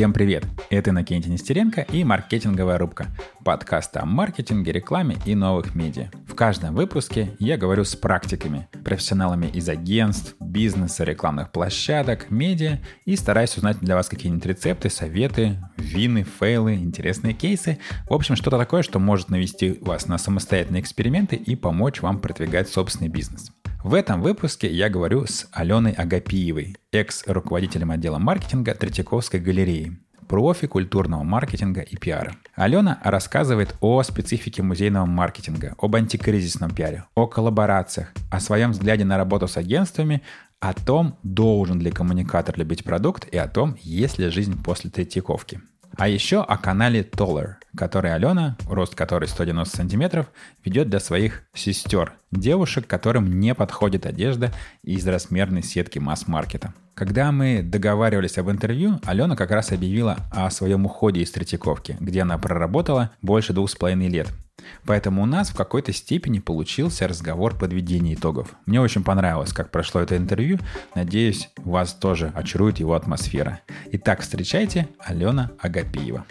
Всем привет! Это Иннокентий Нестеренко и «Маркетинговая рубка» – подкаст о маркетинге, рекламе и новых медиа. В каждом выпуске я говорю с практиками, профессионалами из агентств, бизнеса, рекламных площадок, медиа и стараюсь узнать для вас какие-нибудь рецепты, советы, вины, фейлы, интересные кейсы. В общем, что-то такое, что может навести вас на самостоятельные эксперименты и помочь вам продвигать собственный бизнес. В этом выпуске я говорю с Аленой Агапиевой, экс-руководителем отдела маркетинга Третьяковской галереи, профи культурного маркетинга и пиара. Алена рассказывает о специфике музейного маркетинга, об антикризисном пиаре, о коллаборациях, о своем взгляде на работу с агентствами, о том, должен ли коммуникатор любить продукт и о том, есть ли жизнь после Третьяковки. А еще о канале Taller, который Алена, рост которой 190 сантиметров, ведет для своих сестер, девушек, которым не подходит одежда из размерной сетки масс-маркета. Когда мы договаривались об интервью, Алена как раз объявила о своем уходе из Третьяковки, где она проработала больше двух с половиной лет. Поэтому у нас в какой-то степени получился разговор подведения итогов. Мне очень понравилось, как прошло это интервью. Надеюсь, вас тоже очарует его атмосфера. Итак, встречайте Алена Агапиева.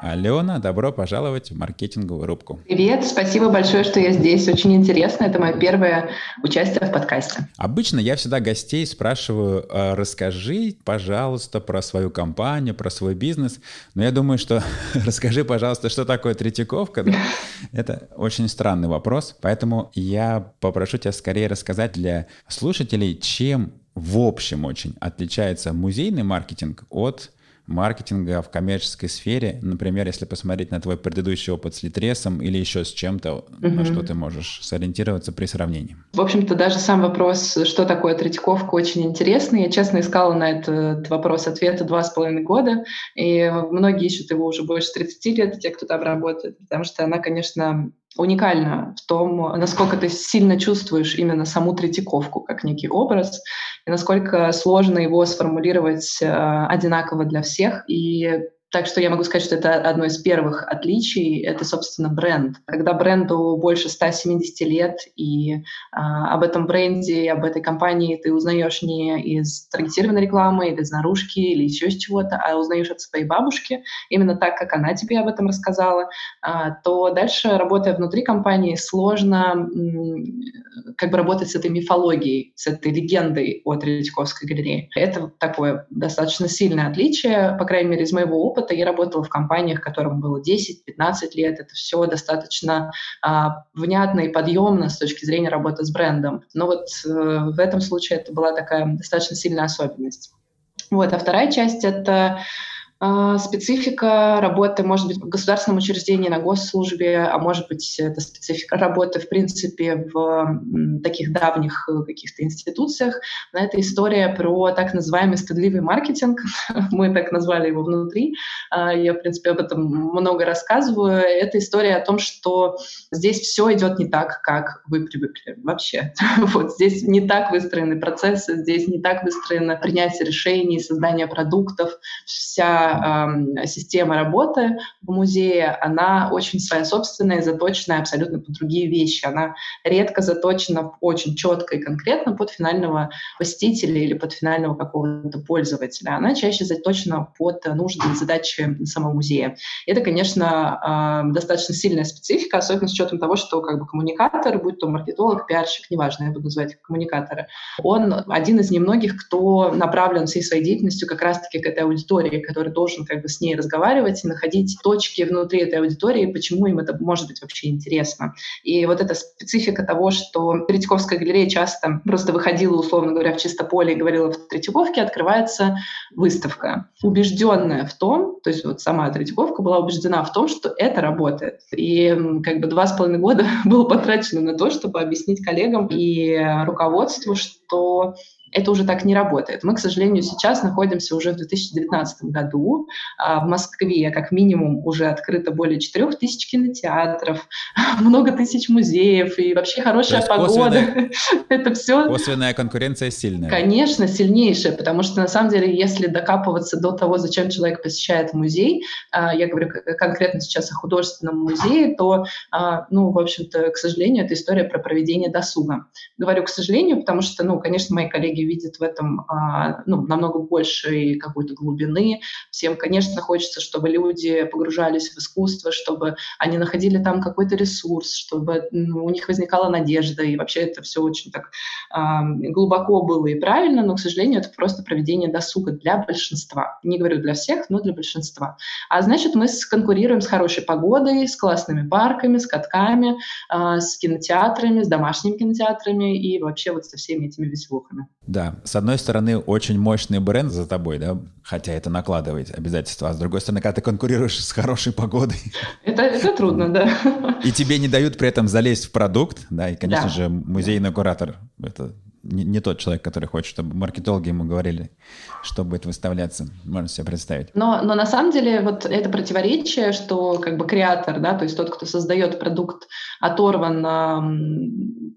Алена, добро пожаловать в маркетинговую рубку. Привет, спасибо большое, что я здесь. Очень интересно. Это мое первое участие в подкасте. Обычно я всегда гостей спрашиваю, «А расскажи, пожалуйста, про свою компанию, про свой бизнес. Но я думаю, что расскажи, пожалуйста, что такое Третьяковка. Да? Это очень странный вопрос. Поэтому я попрошу тебя скорее рассказать для слушателей, чем в общем очень отличается музейный маркетинг от маркетинга в коммерческой сфере. Например, если посмотреть на твой предыдущий опыт с Литресом или еще с чем-то, угу. на что ты можешь сориентироваться при сравнении. В общем-то, даже сам вопрос, что такое Третьяковка, очень интересный. Я, честно, искала на этот вопрос ответа два с половиной года, и многие ищут его уже больше 30 лет, те, кто там работает, потому что она, конечно, уникальна в том, насколько ты сильно чувствуешь именно саму Третьяковку как некий образ, и насколько сложно его сформулировать э, одинаково для всех. И так что я могу сказать, что это одно из первых отличий, это, собственно, бренд. Когда бренду больше 170 лет, и а, об этом бренде, об этой компании ты узнаешь не из таргетированной рекламы, или из наружки, или еще из чего-то, а узнаешь от своей бабушки, именно так, как она тебе об этом рассказала, а, то дальше, работая внутри компании, сложно как бы работать с этой мифологией, с этой легендой о Третьяковской галерее. Это такое достаточно сильное отличие, по крайней мере, из моего опыта, опыта. Я работала в компаниях, которым было 10-15 лет. Это все достаточно а, внятно и подъемно с точки зрения работы с брендом. Но вот э, в этом случае это была такая достаточно сильная особенность. Вот. А вторая часть — это специфика работы, может быть, в государственном учреждении, на госслужбе, а может быть, это специфика работы, в принципе, в таких давних э, каких-то институциях. Но это история про так называемый стыдливый маркетинг. Мы так назвали его внутри. А, я, в принципе, об этом много рассказываю. Это история о том, что здесь все идет не так, как вы привыкли вообще. Вот здесь не так выстроены процессы, здесь не так выстроено принятие решений, создание продуктов. Вся э, система работы в музее, она очень своя собственная, заточенная абсолютно под другие вещи. Она редко заточена очень четко и конкретно под финального посетителя или под финального какого-то пользователя. Она чаще заточена под нужды и задачи самого музея. Это, конечно, э, достаточно сильная специфика, особенно с учетом того, что как бы коммуникатор, будь то маркетолог, пиарщик, неважно, я буду называть их коммуникаторы, он один из немногих, кто направлен всей своей деятельностью как раз-таки к этой аудитории, которая должен как бы с ней разговаривать и находить точки внутри этой аудитории, почему им это может быть вообще интересно. И вот эта специфика того, что Третьяковская галерея часто просто выходила, условно говоря, в чисто поле и говорила в Третьяковке, открывается выставка. Убежденная в том, то есть вот сама Третьяковка была убеждена в том, что это работает. И как бы два с половиной года было потрачено на то, чтобы объяснить коллегам и руководству, что это уже так не работает. Мы, к сожалению, сейчас находимся уже в 2019 году. А в Москве, как минимум, уже открыто более 4 тысяч кинотеатров, много тысяч музеев и вообще хорошая погода. Это все... Косвенная конкуренция сильная. Конечно, сильнейшая, потому что, на самом деле, если докапываться до того, зачем человек посещает музей, а, я говорю конкретно сейчас о художественном музее, то, а, ну, в общем-то, к сожалению, это история про проведение досуга. Говорю, к сожалению, потому что, ну, конечно, мои коллеги коллеги видят в этом а, ну, намного больше какой-то глубины. Всем, конечно, хочется, чтобы люди погружались в искусство, чтобы они находили там какой-то ресурс, чтобы у них возникала надежда, и вообще это все очень так а, глубоко было и правильно, но, к сожалению, это просто проведение досуга для большинства. Не говорю для всех, но для большинства. А значит, мы конкурируем с хорошей погодой, с классными парками, с катками, а, с кинотеатрами, с домашними кинотеатрами и вообще вот со всеми этими веселухами. Да, с одной стороны, очень мощный бренд за тобой, да, хотя это накладывает обязательства, а с другой стороны, когда ты конкурируешь с хорошей погодой. Это, это трудно, да. И тебе не дают при этом залезть в продукт, да, и, конечно да. же, музейный куратор — это не, не тот человек, который хочет, чтобы маркетологи ему говорили, что будет выставляться. Можно себе представить. Но, но на самом деле вот это противоречие, что как бы креатор, да, то есть тот, кто создает продукт, оторван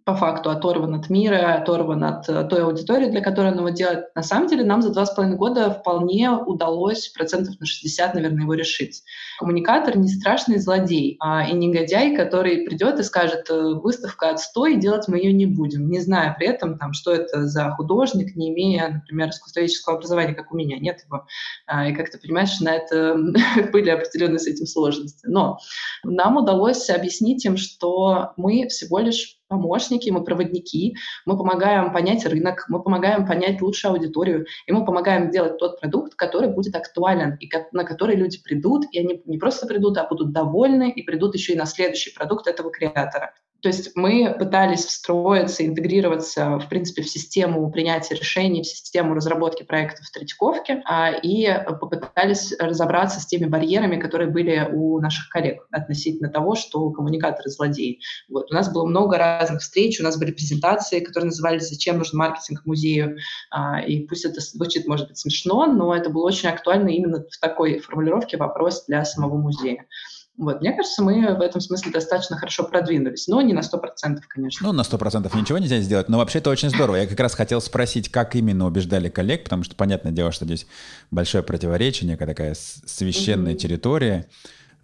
по факту оторван от мира, оторван от э, той аудитории, для которой он его делает. На самом деле нам за два с половиной года вполне удалось процентов на 60, наверное, его решить. Коммуникатор не страшный злодей, а и негодяй, который придет и скажет, «Э, выставка отстой, делать мы ее не будем, не зная при этом, там, что это за художник, не имея, например, искусствоведческого образования, как у меня, нет его. А, и как ты понимаешь, на это были определенные с этим сложности. Но нам удалось объяснить им, что мы всего лишь помощники, мы проводники, мы помогаем понять рынок, мы помогаем понять лучшую аудиторию, и мы помогаем делать тот продукт, который будет актуален, и на который люди придут, и они не просто придут, а будут довольны, и придут еще и на следующий продукт этого креатора. То есть мы пытались встроиться, интегрироваться, в принципе, в систему принятия решений, в систему разработки проектов в Третьяковке, а, и попытались разобраться с теми барьерами, которые были у наших коллег относительно того, что коммуникаторы злодеи. Вот. У нас было много разных встреч, у нас были презентации, которые назывались «Зачем нужен маркетинг музею?», а, и пусть это звучит, может быть, смешно, но это было очень актуально именно в такой формулировке вопрос для самого музея. Вот, мне кажется, мы в этом смысле достаточно хорошо продвинулись, но не на 100%, конечно. Ну, на 100% ничего нельзя сделать, но вообще это очень здорово. Я как раз хотел спросить, как именно убеждали коллег, потому что, понятное дело, что здесь большое противоречие, некая такая священная mm-hmm. территория.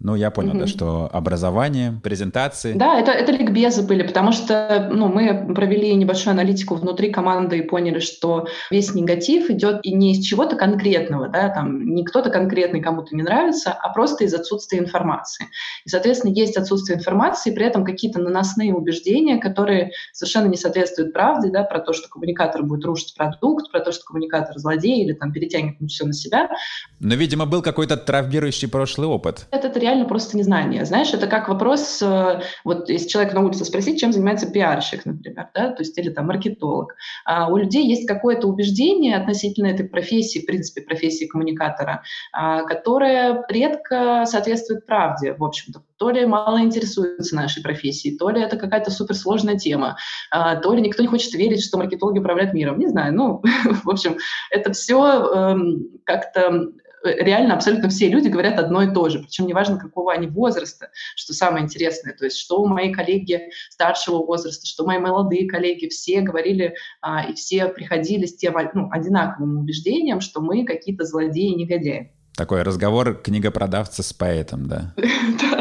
Ну, я понял, угу. да, что образование, презентации. Да, это, это ликбезы были, потому что ну, мы провели небольшую аналитику внутри команды и поняли, что весь негатив идет и не из чего-то конкретного, да, там не кто-то конкретный кому-то не нравится, а просто из отсутствия информации. И, соответственно, есть отсутствие информации, при этом какие-то наносные убеждения, которые совершенно не соответствуют правде, да, про то, что коммуникатор будет рушить продукт, про то, что коммуникатор злодей или там перетянет все на себя. Но, видимо, был какой-то травмирующий прошлый опыт. Это, это реально просто незнание. Знаешь, это как вопрос, э, вот если человек на улице спросить, чем занимается пиарщик, например, да, то есть или там маркетолог. А у людей есть какое-то убеждение относительно этой профессии, в принципе, профессии коммуникатора, а, которое редко соответствует правде, в общем-то. То ли мало интересуется нашей профессией, то ли это какая-то суперсложная тема, а, то ли никто не хочет верить, что маркетологи управляют миром. Не знаю, ну, в общем, это все эм, как-то реально абсолютно все люди говорят одно и то же, причем неважно, какого они возраста, что самое интересное, то есть что мои коллеги старшего возраста, что мои молодые коллеги, все говорили а, и все приходили с тем ну, одинаковым убеждением, что мы какие-то злодеи и негодяи. Такой разговор книгопродавца с поэтом, да?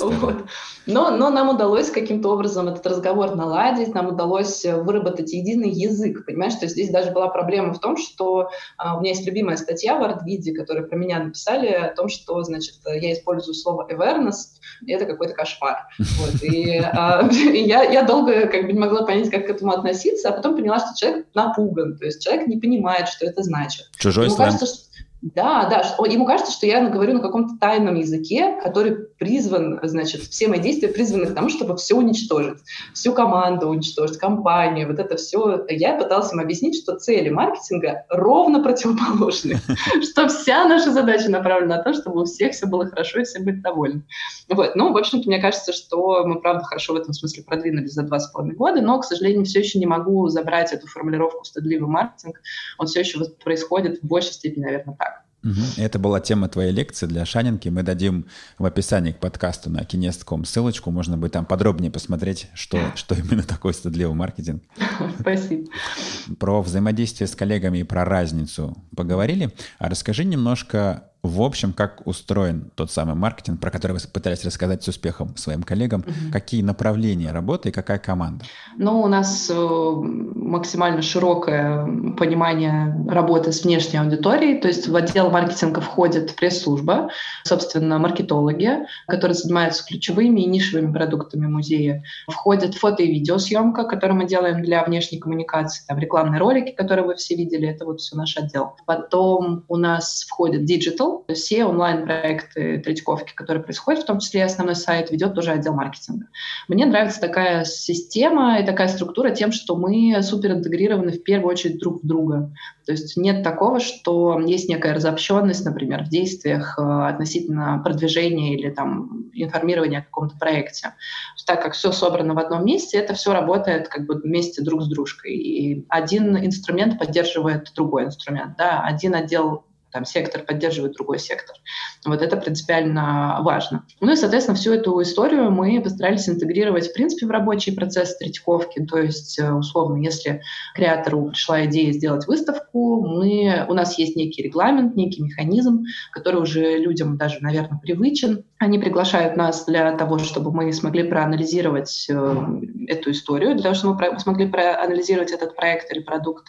Вот. Но, но нам удалось каким-то образом этот разговор наладить, нам удалось выработать единый язык, понимаешь? То есть здесь даже была проблема в том, что а, у меня есть любимая статья в ArtVid, которую про меня написали, о том, что, значит, я использую слово awareness, и это какой-то кошмар. Вот. И, а, и я, я долго как бы не могла понять, как к этому относиться, а потом поняла, что человек напуган, то есть человек не понимает, что это значит. Чужой Ему кажется, что да, да. Ему кажется, что я говорю на каком-то тайном языке, который призван, значит, все мои действия призваны к тому, чтобы все уничтожить, всю команду уничтожить, компанию, вот это все. Я пыталась им объяснить, что цели маркетинга ровно противоположны, что вся наша задача направлена на то, чтобы у всех все было хорошо и все были довольны. Вот. Ну, в общем-то, мне кажется, что мы, правда, хорошо в этом смысле продвинулись за два с половиной года, но, к сожалению, все еще не могу забрать эту формулировку «стыдливый маркетинг». Он все еще происходит в большей степени, наверное, так. Угу. Это была тема твоей лекции для Шанинки. Мы дадим в описании к подкасту на кинест.ком ссылочку. Можно будет там подробнее посмотреть, что, что именно такое стыдливый маркетинг. Спасибо. Про взаимодействие с коллегами и про разницу поговорили. А расскажи немножко в общем, как устроен тот самый маркетинг, про который вы пытались рассказать с успехом своим коллегам? Угу. Какие направления работы и какая команда? Ну, у нас э, максимально широкое понимание работы с внешней аудиторией. То есть в отдел маркетинга входит пресс-служба, собственно, маркетологи, которые занимаются ключевыми и нишевыми продуктами музея. Входит фото- и видеосъемка, которую мы делаем для внешней коммуникации, там рекламные ролики, которые вы все видели, это вот все наш отдел. Потом у нас входит все онлайн-проекты Третьяковки, которые происходят, в том числе основной сайт, ведет тоже отдел маркетинга. Мне нравится такая система и такая структура тем, что мы супер интегрированы в первую очередь друг в друга. То есть нет такого, что есть некая разобщенность, например, в действиях э, относительно продвижения или там информирования о каком-то проекте. Так как все собрано в одном месте, это все работает как бы вместе друг с дружкой. И один инструмент поддерживает другой инструмент. Да? Один отдел там сектор поддерживает другой сектор. Вот это принципиально важно. Ну и, соответственно, всю эту историю мы постарались интегрировать, в принципе, в рабочий процесс Третьяковки. То есть, э, условно, если креатору пришла идея сделать выставку, мы, у нас есть некий регламент, некий механизм, который уже людям даже, наверное, привычен. Они приглашают нас для того, чтобы мы смогли проанализировать э, эту историю, для того, чтобы мы смогли проанализировать этот проект или продукт.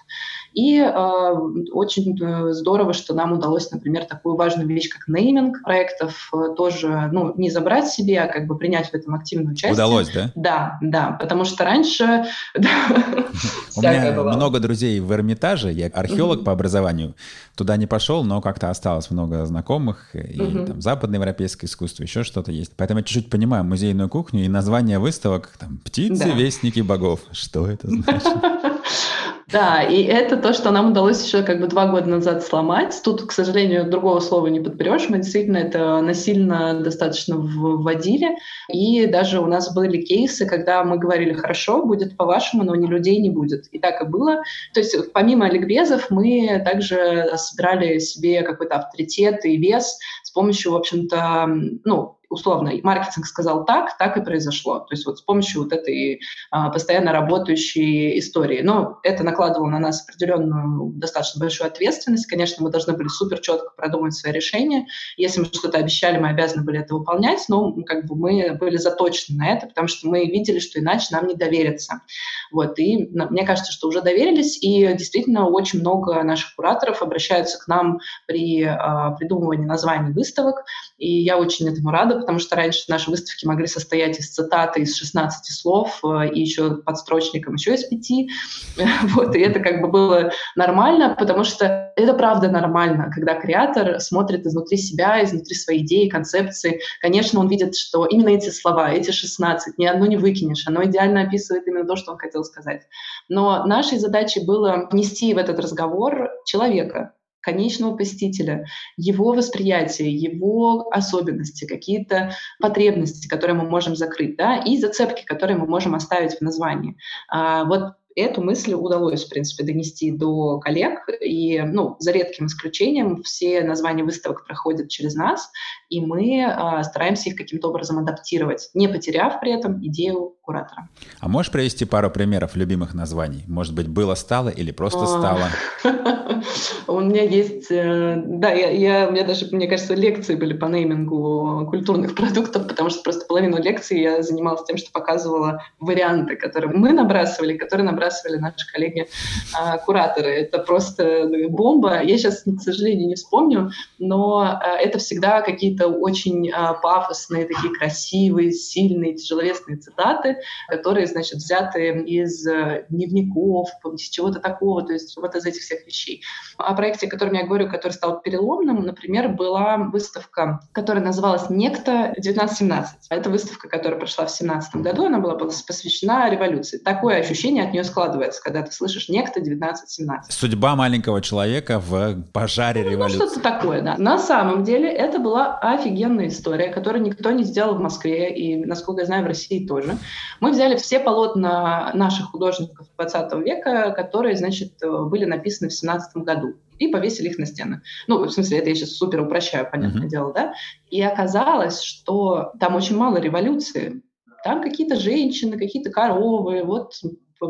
И э, очень э, здорово, что нам удалось, например, такую важную вещь, как нейминг проектов, э, тоже ну, не забрать себе, а как бы принять в этом активную участие. Удалось, да? Да, да, потому что раньше... У меня много друзей в Эрмитаже, я археолог по образованию, туда не пошел, но как-то осталось много знакомых, и там западноевропейское искусство, еще что-то есть. Поэтому я чуть-чуть понимаю музейную кухню и название выставок, там, «Птицы, вестники богов». Что это значит? Да, и это то, что нам удалось еще как бы два года назад сломать. Тут, к сожалению, другого слова не подберешь. Мы действительно это насильно достаточно вводили. И даже у нас были кейсы, когда мы говорили, хорошо, будет по-вашему, но не людей не будет. И так и было. То есть помимо ликбезов мы также собирали себе какой-то авторитет и вес с помощью, в общем-то, ну, условно, маркетинг сказал так, так и произошло. То есть вот с помощью вот этой а, постоянно работающей истории. Но это накладывало на нас определенную достаточно большую ответственность. Конечно, мы должны были супер четко продумать свои решения. Если мы что-то обещали, мы обязаны были это выполнять, но как бы мы были заточены на это, потому что мы видели, что иначе нам не доверятся. Вот, и мне кажется, что уже доверились, и действительно очень много наших кураторов обращаются к нам при а, придумывании названий выставок, и я очень этому рада, потому что раньше наши выставки могли состоять из цитаты из 16 слов э, и еще подстрочником еще из 5. Вот, и это как бы было нормально, потому что это правда нормально, когда креатор смотрит изнутри себя, изнутри своей идеи, концепции. Конечно, он видит, что именно эти слова, эти 16, ни одно не выкинешь, оно идеально описывает именно то, что он хотел сказать. Но нашей задачей было внести в этот разговор человека, конечного посетителя, его восприятие, его особенности, какие-то потребности, которые мы можем закрыть, да, и зацепки, которые мы можем оставить в названии. А, вот эту мысль удалось, в принципе, донести до коллег. И, ну, за редким исключением, все названия выставок проходят через нас, и мы э, стараемся их каким-то образом адаптировать, не потеряв при этом идею куратора. А можешь привести пару примеров любимых названий? Может быть, было, стало или просто стало? У меня есть, э, да, я, у меня даже, мне кажется, лекции были по неймингу культурных продуктов, потому что просто половину лекции я занималась тем, что показывала варианты, которые мы набрасывали, которые набрасывали наши коллеги-кураторы. А, это просто ну, бомба. Я сейчас, к сожалению, не вспомню, но а, это всегда какие-то очень а, пафосные, такие красивые, сильные, тяжеловесные цитаты, которые, значит, взяты из э, дневников, из чего-то такого, то есть вот из этих всех вещей. О проекте, о котором я говорю, который стал переломным, например, была выставка, которая называлась «Некто 1917». Это выставка, которая прошла в 17 году, она была посвящена революции. Такое ощущение от нее складывается, когда ты слышишь некто 19-17. Судьба маленького человека в пожаре ну, революции. Ну, что-то такое, да. На самом деле это была офигенная история, которую никто не сделал в Москве и, насколько я знаю, в России тоже. Мы взяли все полотна наших художников 20 века, которые, значит, были написаны в 17 году и повесили их на стены. Ну, в смысле, это я сейчас супер упрощаю, понятное uh-huh. дело, да? И оказалось, что там очень мало революции. Там какие-то женщины, какие-то коровы, вот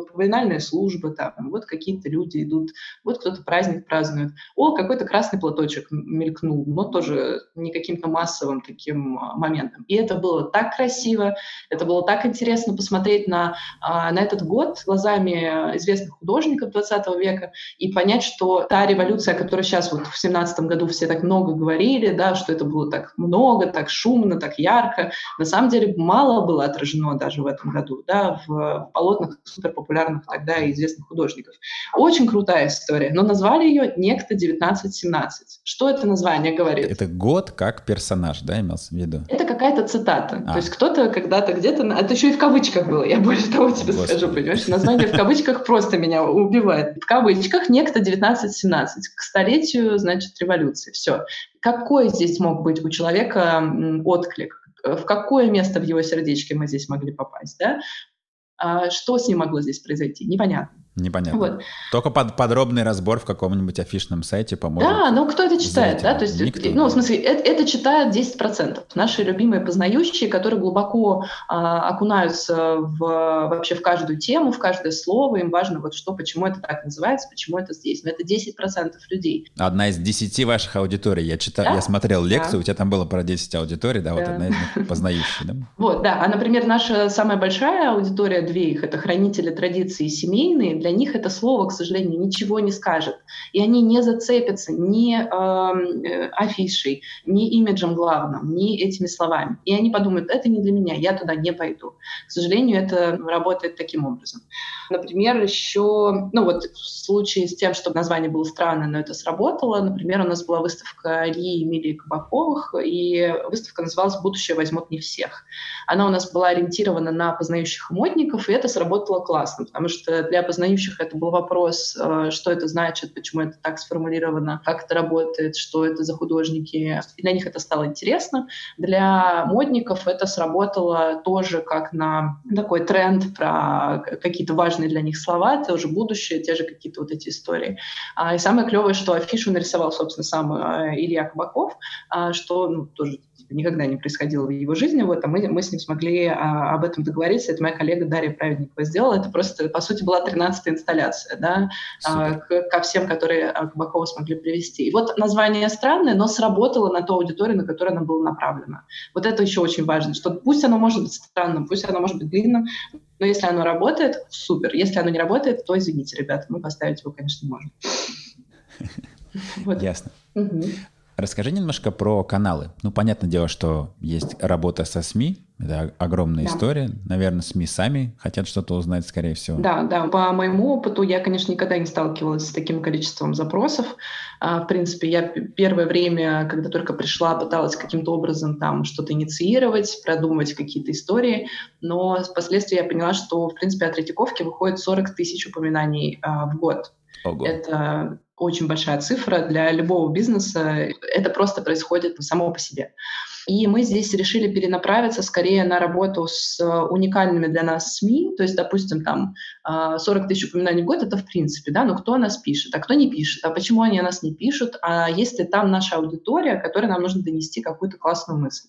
поминальная служба, там, вот какие-то люди идут, вот кто-то праздник празднует. О, какой-то красный платочек мелькнул, но тоже не каким-то массовым таким а, моментом. И это было так красиво, это было так интересно посмотреть на, а, на этот год глазами известных художников 20 века и понять, что та революция, о которой сейчас вот в 17 году все так много говорили, да, что это было так много, так шумно, так ярко, на самом деле мало было отражено даже в этом году, да, в полотнах суперпопулярных тогда и известных художников. Очень крутая история, но назвали ее «Некто 1917». Что это название говорит? Это год как персонаж, да, имелся в виду? Это какая-то цитата. А. То есть кто-то когда-то где-то... Это еще и в кавычках было, я больше того тебе Господи. скажу, понимаешь? Название в кавычках просто меня убивает. В кавычках «Некто 1917» к столетию, значит, революции. Все. Какой здесь мог быть у человека отклик? В какое место в его сердечке мы здесь могли попасть, да? А что с ним могло здесь произойти? Непонятно. Непонятно. Вот. Только под, подробный разбор в каком-нибудь афишном сайте поможет. Да, ну кто это читает, да? То есть, Никто, ну, в смысле, это, это читает 10%. Наши любимые познающие, которые глубоко а, окунаются в, вообще в каждую тему, в каждое слово, им важно вот что, почему это так называется, почему это здесь. Но это 10% людей. Одна из 10 ваших аудиторий. Я, читал, да? я смотрел лекцию, да. у тебя там было про 10 аудиторий, да, да. вот одна из них познающая, да? Вот, да. А, например, наша самая большая аудитория, две их, это хранители традиций семейные, для них это слово, к сожалению, ничего не скажет. И они не зацепятся ни эм, э, афишей, ни имиджем главным, ни этими словами. И они подумают, это не для меня, я туда не пойду. К сожалению, это работает таким образом. Например, еще, ну вот в случае с тем, что название было странное, но это сработало, например, у нас была выставка Ильи и Эмилии Кабаковых, и выставка называлась «Будущее возьмут не всех». Она у нас была ориентирована на познающих модников, и это сработало классно, потому что для познающих это был вопрос, э, что это значит, почему это так сформулировано, как это работает, что это за художники. И для них это стало интересно. Для модников это сработало тоже как на такой тренд про какие-то важные для них слова, тоже будущее, те же какие-то вот эти истории. А, и самое клевое, что афишу нарисовал, собственно, сам э, Илья Кабаков, а, что ну, тоже типа, никогда не происходило в его жизни. Вот, а мы, мы с ним смогли а, об этом договориться. Это моя коллега Дарья Праведникова сделала. Это просто, по сути, была 13-я инсталляция да, а, к, ко всем, которые а, Кабакова смогли привести. И вот название странное, но сработало на ту аудиторию, на которую оно было направлено. Вот это еще очень важно, что пусть оно может быть странным, пусть оно может быть длинным, но если оно работает, супер. Если оно не работает, то извините, ребята, мы поставить его, конечно, не можем. Вот. Ясно. Угу. Расскажи немножко про каналы. Ну, понятное дело, что есть работа со СМИ, это огромная да. история. Наверное, СМИ сами хотят что-то узнать, скорее всего. Да, да. По моему опыту я, конечно, никогда не сталкивалась с таким количеством запросов. А, в принципе, я первое время, когда только пришла, пыталась каким-то образом там что-то инициировать, продумывать какие-то истории, но впоследствии я поняла, что, в принципе, от Третьяковки выходит 40 тысяч упоминаний а, в год. Ого. Это очень большая цифра для любого бизнеса. Это просто происходит само по себе. И мы здесь решили перенаправиться скорее на работу с уникальными для нас СМИ. То есть, допустим, там 40 а, тысяч упоминаний в год — это в принципе, да, но кто о нас пишет, а кто не пишет, а почему они о нас не пишут, а есть ли там наша аудитория, которой нам нужно донести какую-то классную мысль.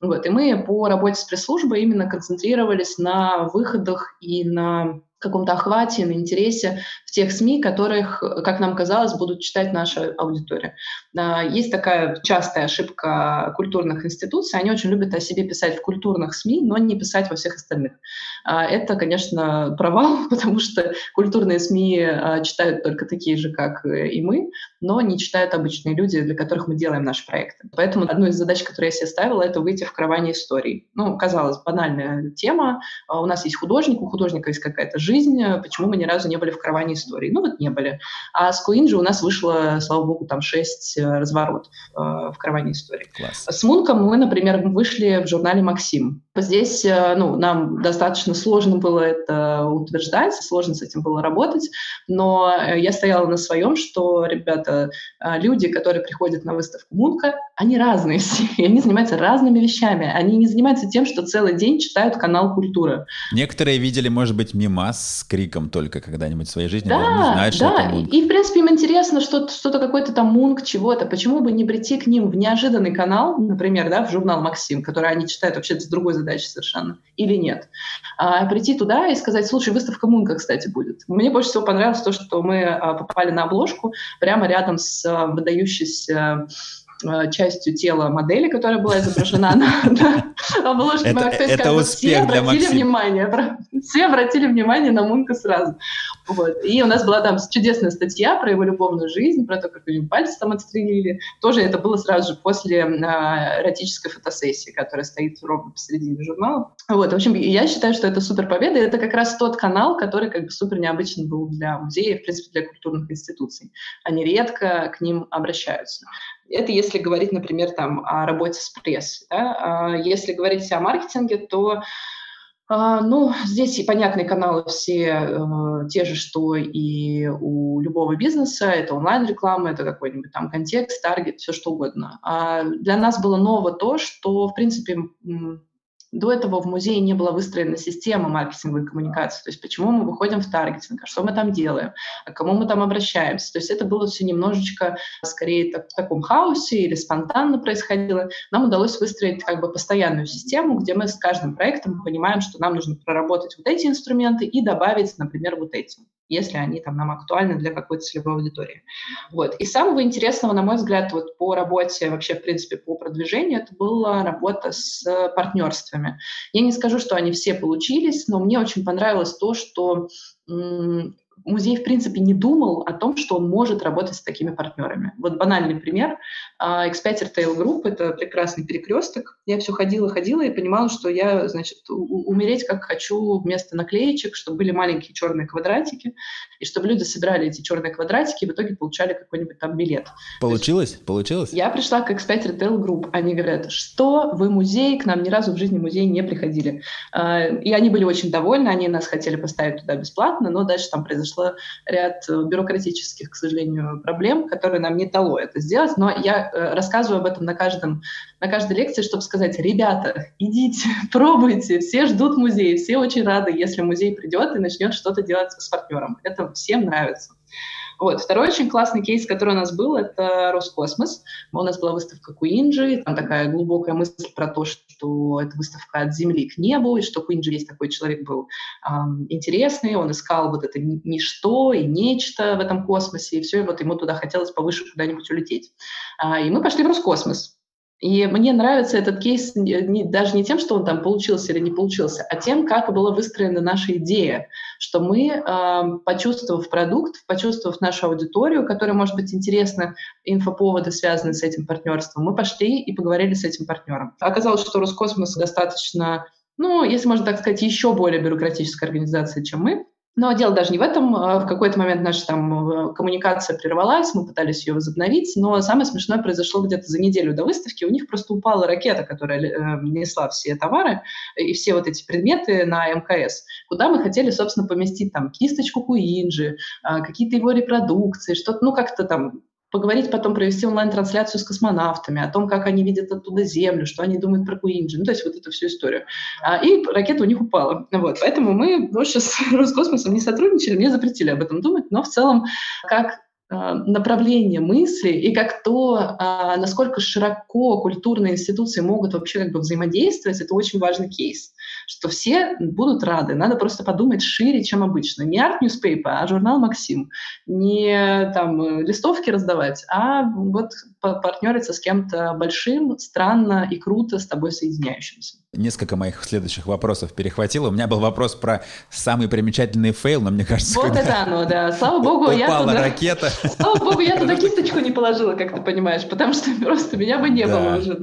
Вот. И мы по работе с пресс-службой именно концентрировались на выходах и на каком-то охвате, на интересе в тех СМИ, которых, как нам казалось, будут читать наша аудитория. А, есть такая частая ошибка культурных институций. Они очень любят о себе писать в культурных СМИ, но не писать во всех остальных. А, это, конечно, провал, потому что культурные СМИ а, читают только такие же, как и мы, но не читают обычные люди, для которых мы делаем наши проекты. Поэтому одну из задач, которую я себе ставила, это выйти в караване историй. Ну, казалось, банальная тема. У нас есть художник, у художника есть какая-то жизнь, почему мы ни разу не были в караване истории? Ну вот не были. А с Куинджи у нас вышло, слава богу, там шесть э, разворотов э, в караване истории. Класс. С Мунком мы, например, вышли в журнале «Максим». Здесь э, ну, нам достаточно сложно было это утверждать, сложно с этим было работать, но я стояла на своем, что, ребята, люди, которые приходят на выставку Мунка, они разные все, и они занимаются разными вещами. Они не занимаются тем, что целый день читают канал «Культура». Некоторые видели, может быть, мимас с криком только когда-нибудь в своей жизни, да, не знают, что да. это мунк. И, в принципе, им интересно что-то, что-то какой-то там мунк, чего-то. Почему бы не прийти к ним в неожиданный канал, например, да, в журнал «Максим», который они читают вообще с другой задачей совершенно, или нет. А, прийти туда и сказать, слушай, выставка мунка, кстати, будет. Мне больше всего понравилось то, что мы а, попали на обложку прямо рядом с а, выдающейся частью тела модели, которая была изображена на, обложке. Это, это успех для обратили внимание, все обратили внимание на Мунка сразу. Вот. И у нас была там чудесная статья про его любовную жизнь, про то, как у него пальцы там отстрелили. Тоже это было сразу же после а, эротической фотосессии, которая стоит ровно посередине журнала. Вот. В общем, я считаю, что это супер победа. Это как раз тот канал, который как бы супер необычный был для музея, в принципе, для культурных институций. Они редко к ним обращаются. Это если говорить, например, там, о работе с прессой. Да? А если говорить о маркетинге, то а, ну, здесь и понятные каналы все э, те же, что и у любого бизнеса. Это онлайн-реклама, это какой-нибудь там контекст, таргет, все что угодно. А для нас было ново то, что, в принципе, до этого в музее не была выстроена система маркетинговой коммуникации. То есть почему мы выходим в таргетинг, а что мы там делаем, а к кому мы там обращаемся. То есть это было все немножечко скорее так, в таком хаосе или спонтанно происходило. Нам удалось выстроить как бы постоянную систему, где мы с каждым проектом понимаем, что нам нужно проработать вот эти инструменты и добавить, например, вот эти если они там нам актуальны для какой-то целевой аудитории. Вот. И самого интересного, на мой взгляд, вот по работе, вообще, в принципе, по продвижению, это была работа с партнерствами. Я не скажу, что они все получились, но мне очень понравилось то, что музей, в принципе, не думал о том, что он может работать с такими партнерами. Вот банальный пример. X5 Retail Group — это прекрасный перекресток. Я все ходила, ходила и понимала, что я, значит, умереть как хочу вместо наклеечек, чтобы были маленькие черные квадратики, и чтобы люди собирали эти черные квадратики и в итоге получали какой-нибудь там билет. Получилось? Есть, Получилось? Я пришла к X5 Retail Group. Они говорят, что вы музей, к нам ни разу в жизни музей не приходили. А, и они были очень довольны, они нас хотели поставить туда бесплатно, но дальше там произошло произошло ряд э, бюрократических, к сожалению, проблем, которые нам не дало это сделать. Но я э, рассказываю об этом на, каждом, на каждой лекции, чтобы сказать, ребята, идите, пробуйте, все ждут музей, все очень рады, если музей придет и начнет что-то делать с партнером. Это всем нравится. Вот. Второй очень классный кейс, который у нас был, это Роскосмос. У нас была выставка Куинджи, там такая глубокая мысль про то, что это выставка от Земли к небу, и что Куинджи есть такой человек был эм, интересный, он искал вот это ничто и нечто в этом космосе, и все, и вот ему туда хотелось повыше куда-нибудь улететь. А, и мы пошли в Роскосмос. И мне нравится этот кейс не, даже не тем, что он там получился или не получился, а тем, как была выстроена наша идея, что мы, э, почувствовав продукт, почувствовав нашу аудиторию, которая может быть интересна, инфоповоды, связанные с этим партнерством, мы пошли и поговорили с этим партнером. Оказалось, что Роскосмос достаточно, ну, если можно так сказать, еще более бюрократическая организация, чем мы, но дело даже не в этом. А в какой-то момент наша там э, коммуникация прервалась, мы пытались ее возобновить, но самое смешное произошло где-то за неделю до выставки. У них просто упала ракета, которая э, несла все товары и все вот эти предметы на МКС, куда мы хотели, собственно, поместить там кисточку Куинджи, э, какие-то его репродукции, что-то, ну, как-то там поговорить потом, провести онлайн-трансляцию с космонавтами, о том, как они видят оттуда Землю, что они думают про Куинджи, ну, то есть вот эту всю историю. А, и ракета у них упала. Вот. Поэтому мы больше с Роскосмосом не сотрудничали, мне запретили об этом думать, но в целом, как а, направление мысли и как то, а, насколько широко культурные институции могут вообще как бы взаимодействовать, это очень важный кейс, что все будут рады. Надо просто подумать шире, чем обычно. Не Art Newspaper, а журнал «Максим». Не там листовки раздавать, а вот партнериться с кем-то большим, странно и круто с тобой соединяющимся. Несколько моих следующих вопросов перехватило. У меня был вопрос про самый примечательный fail, но мне кажется... Вот это оно, да. Слава богу, я туда... ракета. Слава богу, я туда кисточку не положила, как ты понимаешь, потому что просто меня бы не было уже.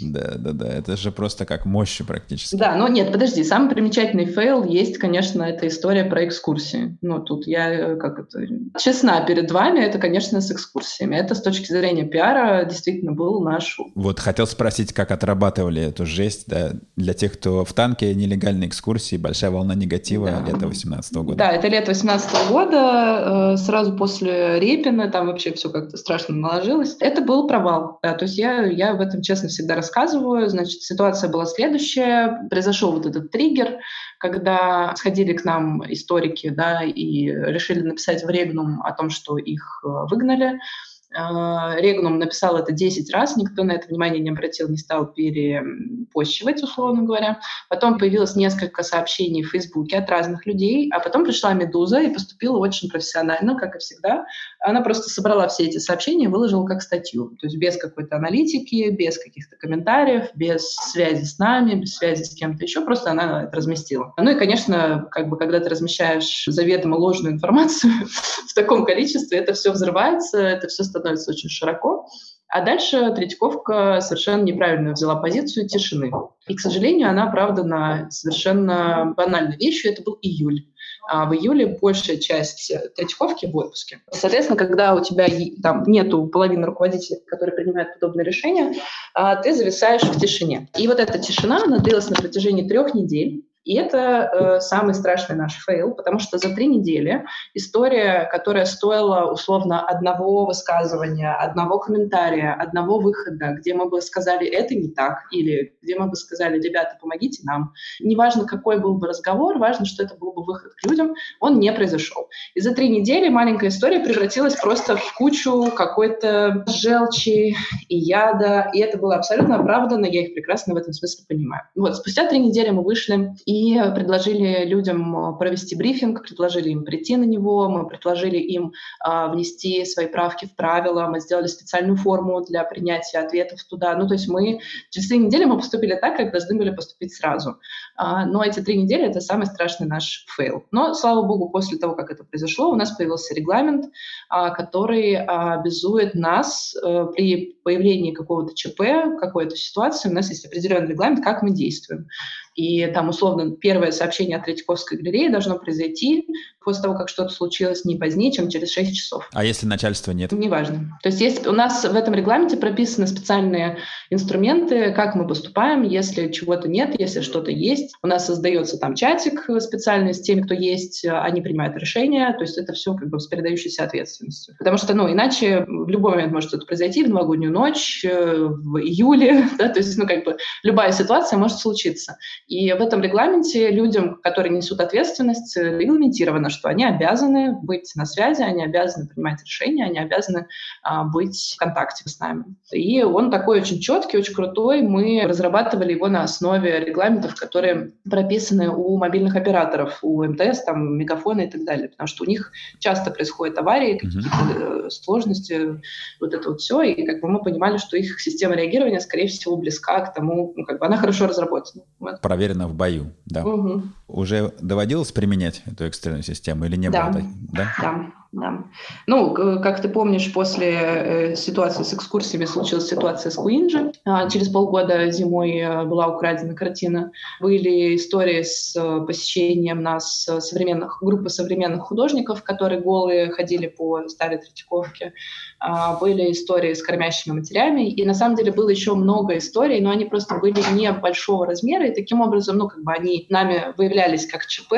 Да, да, да. Это же просто как мощи практически. Да, но нет, подожди, самый примечательный fail есть, конечно, эта история про экскурсии. Ну, тут я э, как это, честна перед вами, это, конечно, с экскурсиями. Это с точки зрения пиара действительно был наш... Вот хотел спросить, как отрабатывали эту жесть да, для тех, кто в танке, нелегальные экскурсии, большая волна негатива да. лета 18 года. Да, это лето 18 года, э, сразу после Репина, там вообще все как-то страшно наложилось. Это был провал, да, то есть я, я в этом честно всегда рассказываю. Значит, ситуация была следующая, произошел вот этот триггер, когда сходили к нам историки, да, и решили написать в Регнум о том, что их э, выгнали. А, Регнум написал это 10 раз, никто на это внимание не обратил, не стал перепощивать, условно говоря. Потом появилось несколько сообщений в Фейсбуке от разных людей, а потом пришла «Медуза» и поступила очень профессионально, как и всегда. Она просто собрала все эти сообщения и выложила как статью. То есть без какой-то аналитики, без каких-то комментариев, без связи с нами, без связи с кем-то еще, просто она это разместила. Ну и, конечно, как бы, когда ты размещаешь заведомо ложную информацию в таком количестве, это все взрывается, это все становится очень широко. А дальше Третьяковка совершенно неправильно взяла позицию тишины. И, к сожалению, она оправдана совершенно банальной вещью. Это был июль. А в июле большая часть Третьяковки в отпуске. Соответственно, когда у тебя там нету половины руководителей, которые принимают подобные решения, а, ты зависаешь в тишине. И вот эта тишина, она длилась на протяжении трех недель. И это э, самый страшный наш фейл, потому что за три недели история, которая стоила условно одного высказывания, одного комментария, одного выхода, где мы бы сказали «это не так», или где мы бы сказали «ребята, помогите нам», неважно, какой был бы разговор, важно, что это был бы выход к людям, он не произошел. И за три недели маленькая история превратилась просто в кучу какой-то желчи и яда, и это было абсолютно оправданно, я их прекрасно в этом смысле понимаю. Вот, спустя три недели мы вышли и и предложили людям э, провести брифинг, предложили им прийти на него, мы предложили им а, внести свои правки в правила, мы сделали специальную форму для принятия ответов туда. Ну, то есть мы через три недели мы поступили так, как должны были поступить сразу. А, но эти три недели — это самый страшный наш фейл. Но, слава богу, после того, как это произошло, у нас появился регламент, а, который обязует нас а, при появлении какого-то ЧП, какой-то ситуации, у нас есть определенный регламент, как мы действуем. И там, условно, первое сообщение от Третьяковской галереи должно произойти после того, как что-то случилось не позднее, чем через 6 часов. А если начальства нет? Неважно. То есть есть, у нас в этом регламенте прописаны специальные инструменты, как мы поступаем, если чего-то нет, если что-то есть. У нас создается там чатик специальный с теми, кто есть, они принимают решения, то есть это все как бы с передающейся ответственностью. Потому что, ну, иначе в любой момент может что-то произойти, в новогоднюю ночь, э, в июле, да, то есть, ну, как бы любая ситуация может случиться. И в этом регламенте людям, которые несут ответственность, регламентировано, что они обязаны быть на связи, они обязаны принимать решения, они обязаны а, быть в контакте с нами. И он такой очень четкий, очень крутой. Мы разрабатывали его на основе регламентов, которые прописаны у мобильных операторов, у МТС, там, Мегафона и так далее, потому что у них часто происходят аварии, какие-то uh-huh. сложности, вот это вот все, и как бы мы понимали, что их система реагирования, скорее всего, близка к тому, ну, как бы она хорошо разработана. Вот. Проверена в бою, да. Угу. Уже доводилось применять эту экстренную систему? или не да. было? Да, да. Да. Ну, как ты помнишь, после э, ситуации с экскурсиями случилась ситуация с Куинджи. А, через полгода зимой э, была украдена картина. Были истории с э, посещением нас современных, группы современных художников, которые голые ходили по старой Третьяковке. А, были истории с кормящими матерями. И на самом деле было еще много историй, но они просто были не большого размера. И таким образом, ну, как бы они нами выявлялись как ЧП,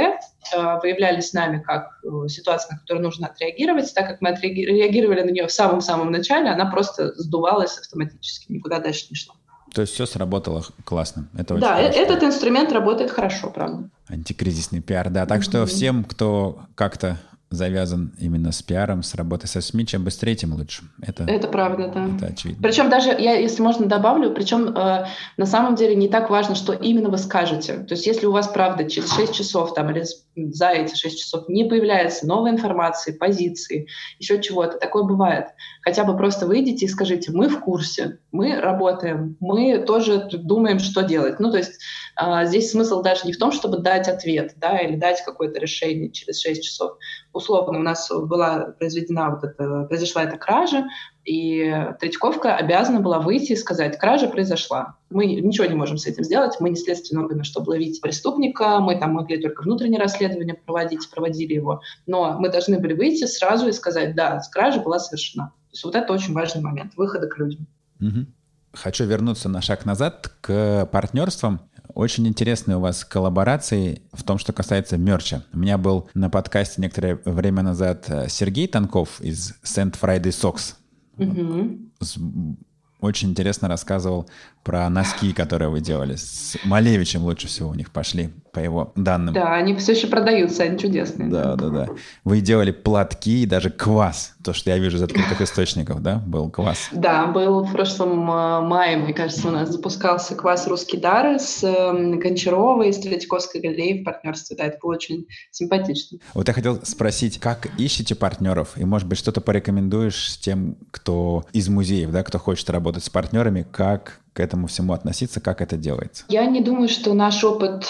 выявлялись нами как ситуация, на которую нужно отреагировать реагировать, так как мы реагировали на нее в самом-самом начале, она просто сдувалась автоматически, никуда дальше не шла. То есть все сработало классно. Это да, э, хорошо. этот инструмент работает хорошо, правда. Антикризисный пиар, да. Так mm-hmm. что всем, кто как-то завязан именно с пиаром, с работой со СМИ, чем быстрее, тем лучше. Это, это правда, да. Это очевидно. Причем даже, я, если можно, добавлю, причем э, на самом деле не так важно, что именно вы скажете. То есть если у вас, правда, через 6 часов там, или за эти 6 часов не появляется новой информации, позиции, еще чего-то, такое бывает. Хотя бы просто выйдите и скажите, мы в курсе, мы работаем, мы тоже думаем, что делать. Ну, то есть э, здесь смысл даже не в том, чтобы дать ответ, да, или дать какое-то решение через 6 часов условно у нас была произведена вот эта, произошла эта кража, И Третьяковка обязана была выйти и сказать, кража произошла. Мы ничего не можем с этим сделать, мы не следственные органы, чтобы ловить преступника, мы там могли только внутреннее расследование проводить, проводили его, но мы должны были выйти сразу и сказать, да, кража была совершена. То есть вот это очень важный момент, выхода к людям. Угу. Хочу вернуться на шаг назад к партнерствам. Очень интересные у вас коллаборации в том, что касается мерча. У меня был на подкасте некоторое время назад э, Сергей Танков из Saint Friday Socks. Угу. Очень интересно рассказывал про носки, которые вы делали. С Малевичем лучше всего у них пошли по его данным. Да, они все еще продаются, они чудесные. Да, да, да. Вы делали платки и даже квас. То, что я вижу из открытых источников, да, был квас. Да, был в прошлом э, мае, мне кажется, у нас запускался квас «Русский дар» с эм, Гончаровой из Третьяковской галереи в партнерстве. Да, это было очень симпатично. Вот я хотел спросить, как ищете партнеров? И, может быть, что-то порекомендуешь тем, кто из музеев, да, кто хочет работать с партнерами, как к этому всему относиться, как это делается? Я не думаю, что наш опыт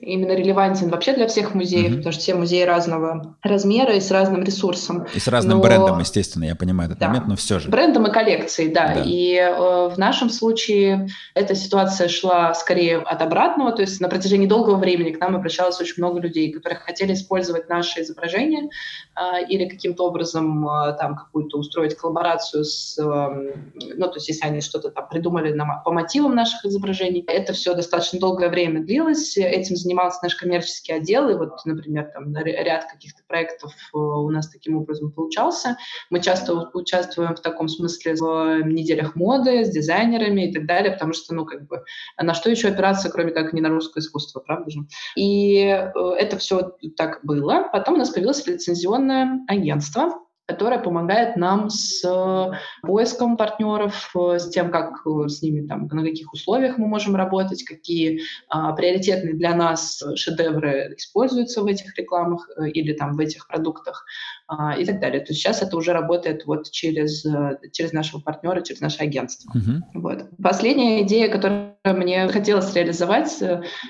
именно релевантен вообще для всех музеев, mm-hmm. потому что все музеи разного размера и с разным ресурсом. И с разным но... брендом, естественно, я понимаю этот да. момент, но все же. Брендом и коллекцией, да. да. И э, в нашем случае эта ситуация шла скорее от обратного, то есть на протяжении долгого времени к нам обращалось очень много людей, которые хотели использовать наши изображения э, или каким-то образом э, там какую-то устроить коллаборацию с, э, ну, то есть если они что-то там придумали на, по мотивам наших изображений. Это все достаточно долгое время длилось, этим занимались занимался наш коммерческий отдел, и вот, например, там ряд каких-то проектов э, у нас таким образом получался. Мы часто участвуем в таком смысле в неделях моды с дизайнерами и так далее, потому что, ну, как бы, на что еще опираться, кроме как не на русское искусство, правда же? И э, это все так было. Потом у нас появилось лицензионное агентство, которая помогает нам с э, поиском партнеров, э, с тем, как э, с ними, там, на каких условиях мы можем работать, какие а, приоритетные для нас шедевры используются в этих рекламах или там в этих продуктах а, и так далее. То есть сейчас это уже работает вот через, через нашего партнера, через наше агентство. Uh-huh. Вот. Последняя идея, которую мне хотелось реализовать,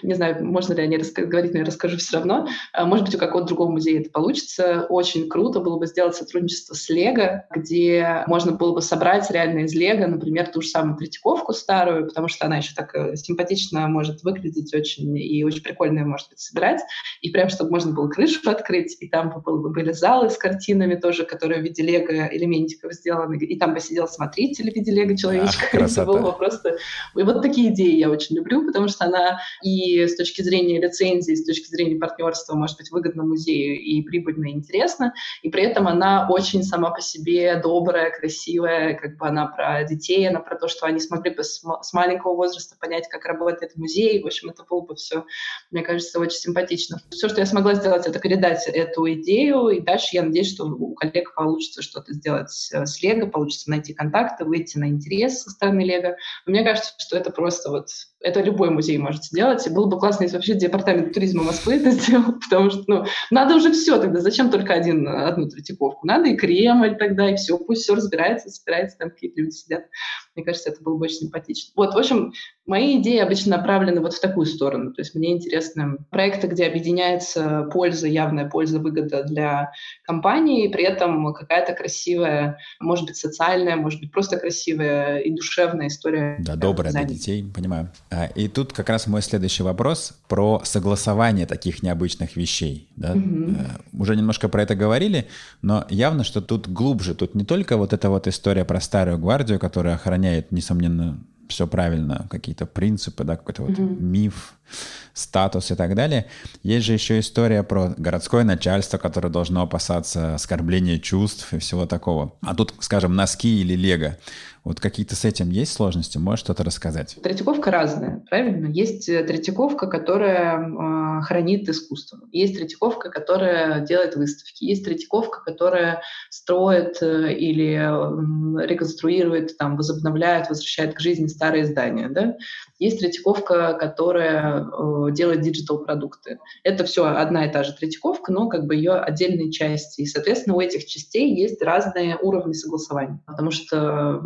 не знаю, можно ли о ней говорить, но я расскажу все равно. А, может быть, у какого-то другого музея это получится. Очень круто было бы сделать сотрудничество с Лего, где можно было бы собрать реально из Лего, например, ту же самую Третьяковку старую, потому что она еще так э, симпатично может выглядеть очень и очень прикольно может быть собирать. И прям, чтобы можно было крышу открыть, и там бы были залы с картинами тоже, которые в виде Лего элементиков сделаны, и там бы сидел смотритель в виде Лего человечка. Ах, это было бы просто... И вот такие идеи я очень люблю, потому что она и с точки зрения лицензии, с точки зрения партнерства может быть выгодна музею и прибыльно и интересно, и при этом она очень сама по себе добрая, красивая, как бы она про детей, она про то, что они смогли бы с маленького возраста понять, как работает музей. В общем, это было бы все, мне кажется, очень симпатично. Все, что я смогла сделать, это передать эту идею, и дальше я надеюсь, что у коллег получится что-то сделать с Лего, получится найти контакты, выйти на интерес со стороны Лего. Мне кажется, что это просто вот это любой музей может сделать. И было бы классно, если вообще департамент туризма Москвы это сделал, потому что ну, надо уже все тогда. Зачем только один, одну Третьяковку? Надо и Кремль тогда, и все. Пусть все разбирается, собирается, там какие-то люди сидят. Мне кажется, это было бы очень симпатично. Вот, в общем, мои идеи обычно направлены вот в такую сторону. То есть мне интересны проекты, где объединяется польза, явная польза, выгода для компании, и при этом какая-то красивая, может быть, социальная, может быть, просто красивая и душевная история. Да, добрая для детей, понимаю. А, и тут как раз мой следующий вопрос про согласование таких необычных вещей. Да? Угу. Уже немножко про это говорили, но явно, что тут глубже. Тут не только вот эта вот история про старую гвардию, которая охраняет, несомненно, все правильно, какие-то принципы, да, какой-то вот mm-hmm. миф, статус и так далее. Есть же еще история про городское начальство, которое должно опасаться оскорбления чувств и всего такого. А тут, скажем, носки или лего. Вот какие-то с этим есть сложности? Можешь что-то рассказать? Третьяковка разная, правильно? Есть э, Третьяковка, которая э, хранит искусство. Есть Третьяковка, которая делает выставки. Есть Третьяковка, которая строит э, или э, реконструирует, там, возобновляет, возвращает к жизни старые здания. Да? Есть Третьяковка, которая э, делает диджитал-продукты. Это все одна и та же Третьяковка, но как бы ее отдельные части. И, соответственно, у этих частей есть разные уровни согласования. Потому что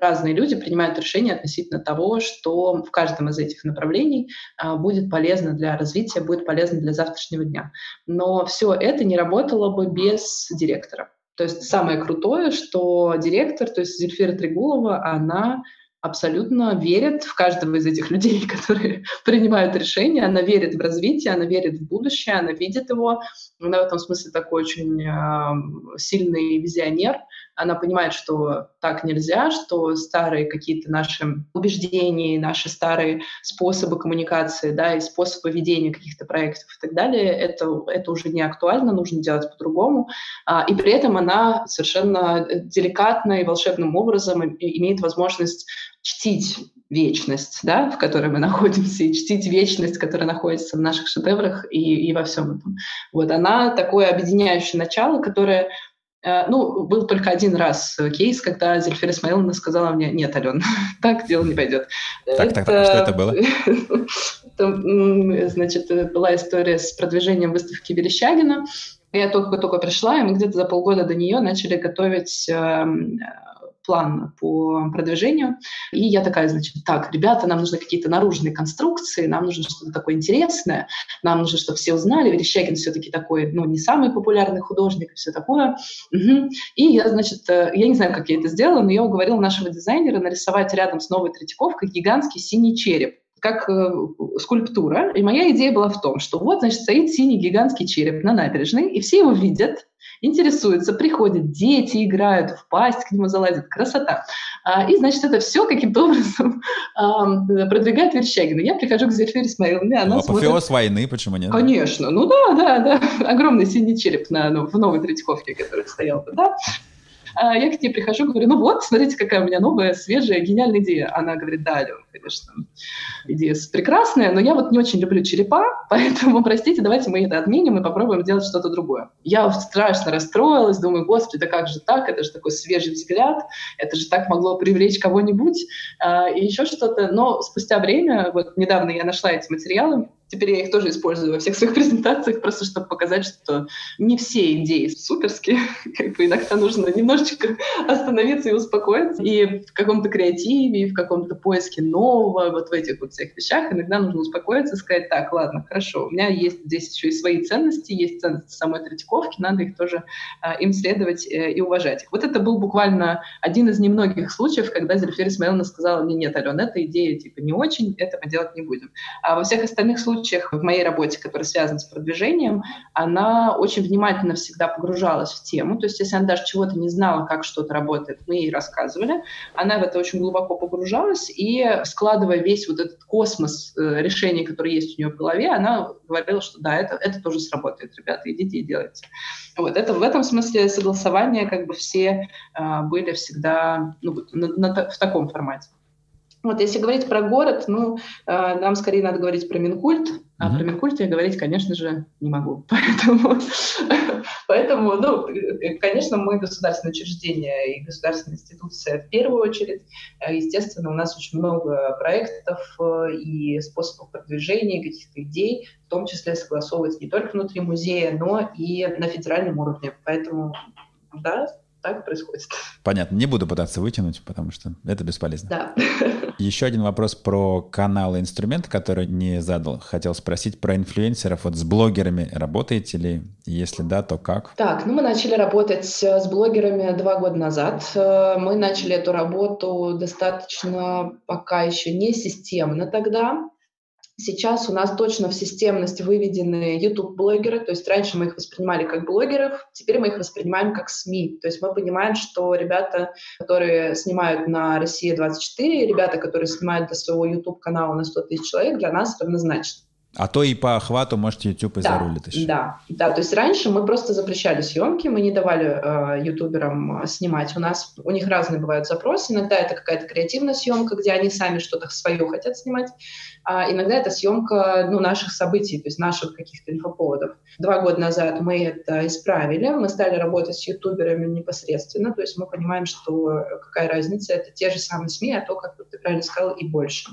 разные люди принимают решения относительно того, что в каждом из этих направлений а, будет полезно для развития, будет полезно для завтрашнего дня. Но все это не работало бы без директора. То есть самое крутое, что директор, то есть Зельфира Трегулова, она абсолютно верит в каждого из этих людей, которые принимают решения. Она верит в развитие, она верит в будущее, она видит его. Она в этом смысле такой очень э, сильный визионер. Она понимает, что так нельзя, что старые какие-то наши убеждения, наши старые способы коммуникации, да, и способы ведения каких-то проектов и так далее, это, это уже не актуально, нужно делать по-другому. А, и при этом она совершенно деликатно и волшебным образом имеет возможность чтить вечность, да, в которой мы находимся, и чтить вечность, которая находится в наших шедеврах и, и во всем этом. Вот она такое объединяющее начало, которое э, ну, был только один раз кейс, когда Зельфира Исмаиловна сказала мне, нет, Ален, так дело не пойдет. Так, так, так, что это было? Значит, была история с продвижением выставки Верещагина. Я только-только пришла, и мы где-то за полгода до нее начали готовить эм, план по продвижению. И я такая, значит, так, ребята, нам нужны какие-то наружные конструкции, нам нужно что-то такое интересное, нам нужно, чтобы все узнали, Верещагин все-таки такой, ну, не самый популярный художник и все такое. Угу. И я, значит, э, я не знаю, как я это сделала, но я уговорила нашего дизайнера нарисовать рядом с новой Третьяковкой гигантский синий череп как э, скульптура. И моя идея была в том, что вот, значит, стоит синий гигантский череп на набережной, и все его видят, интересуются, приходят, дети играют, в пасть к нему залазят, красота. А, и, значит, это все каким-то образом а, продвигает Верещагина. Я прихожу к Зельфире Исмаиловне, она ну, смотрит... войны, почему нет? Конечно, ну да, да, да. Огромный синий череп на, ну, в новой Третьяковке, который стоял да. А я к ней прихожу, говорю, ну вот, смотрите, какая у меня новая, свежая, гениальная идея. Она говорит, да, Алена, конечно, идея прекрасная, но я вот не очень люблю черепа, поэтому, простите, давайте мы это отменим и попробуем сделать что-то другое. Я страшно расстроилась, думаю, господи, да как же так, это же такой свежий взгляд, это же так могло привлечь кого-нибудь а, и еще что-то. Но спустя время, вот недавно я нашла эти материалы, Теперь я их тоже использую во всех своих презентациях, просто чтобы показать, что не все идеи суперские. Как бы иногда нужно немножечко остановиться и успокоиться. И в каком-то креативе, и в каком-то поиске нового, вот в этих вот всех вещах иногда нужно успокоиться сказать, так, ладно, хорошо, у меня есть здесь еще и свои ценности, есть ценности самой Третьяковки, надо их тоже а, им следовать э, и уважать. Вот это был буквально один из немногих случаев, когда Зельфира Исмаиловна сказала мне, нет, Алена, эта идея типа не очень, это мы делать не будем. А во всех остальных случаях в моей работе, которая связана с продвижением, она очень внимательно всегда погружалась в тему. То есть если она даже чего-то не знала, как что-то работает, мы ей рассказывали. Она в это очень глубоко погружалась, и складывая весь вот этот космос э, решений, которые есть у нее в голове, она говорила, что да, это, это тоже сработает, ребята, идите и делайте. Вот это в этом смысле согласования как бы все э, были всегда ну, на, на, в таком формате. Вот если говорить про город, ну, э, нам скорее надо говорить про Минкульт, mm-hmm. а про Минкульт я говорить, конечно же, не могу. Поэтому, поэтому, ну, конечно, мы государственное учреждение и государственная институция в первую очередь. Э, естественно, у нас очень много проектов э, и способов продвижения, каких-то идей, в том числе согласовывать не только внутри музея, но и на федеральном уровне. Поэтому, да, так происходит. Понятно. Не буду пытаться вытянуть, потому что это бесполезно. Да. Еще один вопрос про каналы инструмент, который не задал. Хотел спросить про инфлюенсеров. Вот с блогерами работаете ли? Если да, то как? Так, ну мы начали работать с блогерами два года назад. Э, мы начали эту работу достаточно пока еще не системно тогда. Сейчас у нас точно в системность выведены YouTube-блогеры, то есть раньше мы их воспринимали как блогеров, теперь мы их воспринимаем как СМИ. То есть мы понимаем, что ребята, которые снимают на Россия-24, ребята, которые снимают для своего YouTube-канала на 100 тысяч человек, для нас равнозначны. А то и по охвату можете YouTube и да, зарулит еще. Да, да. То есть раньше мы просто запрещали съемки, мы не давали э, ютуберам э, снимать. У нас у них разные бывают запросы. Иногда это какая-то креативная съемка, где они сами что-то свое хотят снимать. А иногда это съемка ну, наших событий, то есть наших каких-то инфоповодов. Два года назад мы это исправили. Мы стали работать с ютуберами непосредственно. То есть мы понимаем, что какая разница. Это те же самые СМИ, а то, как ты правильно сказал, и больше.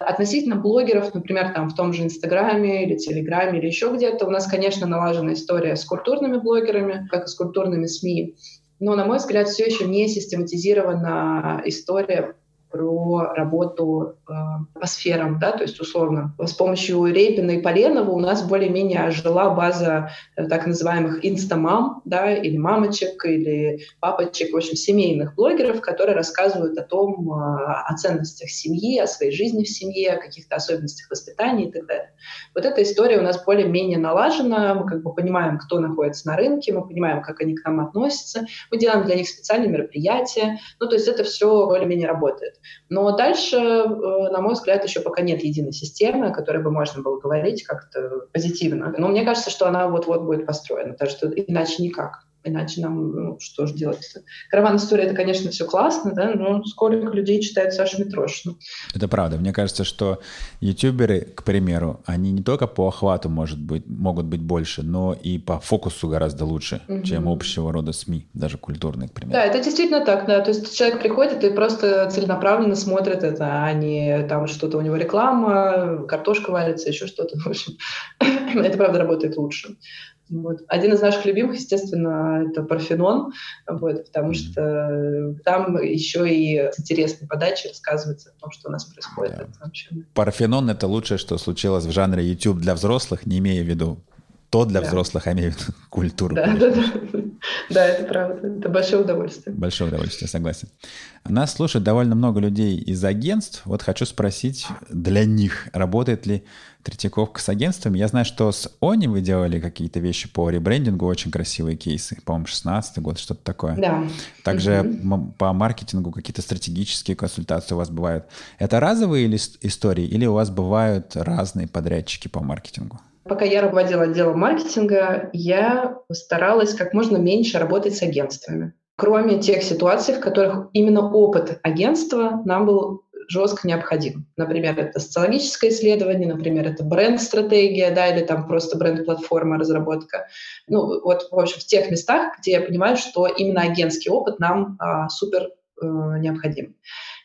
Относительно блогеров, например, там в том же Инстаграме или Телеграме или еще где-то, у нас, конечно, налажена история с культурными блогерами, как и с культурными СМИ. Но, на мой взгляд, все еще не систематизирована история про работу э, по сферам, да, то есть условно с помощью Рейпина и Поленова у нас более-менее жила база э, так называемых инстамам, да, или мамочек, или папочек, в общем, семейных блогеров, которые рассказывают о том, э, о ценностях семьи, о своей жизни в семье, о каких-то особенностях воспитания и так далее. Вот эта история у нас более-менее налажена, мы как бы понимаем, кто находится на рынке, мы понимаем, как они к нам относятся, мы делаем для них специальные мероприятия, ну, то есть это все более-менее работает. Но дальше, э, на мой взгляд, еще пока нет единой системы, о которой бы можно было говорить как-то позитивно. Но мне кажется, что она вот-вот будет построена, так что иначе никак. Иначе нам, ну, что же делать -то? Караван история, это, конечно, все классно, да, но сколько людей читает Сашу Митрошину? Это правда. Мне кажется, что ютуберы, к примеру, они не только по охвату может быть, могут быть больше, но и по фокусу гораздо лучше, угу. чем общего рода СМИ, даже культурные, к примеру. Да, это действительно так, да. То есть человек приходит и просто целенаправленно смотрит это, а не там что-то у него реклама, картошка варится, еще что-то. В общем, это правда работает лучше. Вот. Один из наших любимых, естественно, это Парфенон, вот, потому что там еще и с интересной подачей рассказывается о том, что у нас происходит. Да. Это вообще... Парфенон — это лучшее, что случилось в жанре YouTube для взрослых, не имея в виду то для да. взрослых, а имею в виду культуру. Да, да, да. Да, это правда. Это большое удовольствие. Большое удовольствие, согласен. Нас слушает довольно много людей из агентств. Вот хочу спросить, для них работает ли Третьяковка с агентствами? Я знаю, что с Они вы делали какие-то вещи по ребрендингу, очень красивые кейсы. По-моему, 16 год, что-то такое. Да. Также угу. по маркетингу какие-то стратегические консультации у вас бывают. Это разовые истории или у вас бывают разные подрядчики по маркетингу? Пока я руководила отделом маркетинга, я старалась как можно меньше работать с агентствами. Кроме тех ситуаций, в которых именно опыт агентства нам был жестко необходим. Например, это социологическое исследование, например, это бренд-стратегия, да, или там просто бренд-платформа, разработка. Ну, вот, в общем, в тех местах, где я понимаю, что именно агентский опыт нам а, супер э, необходим.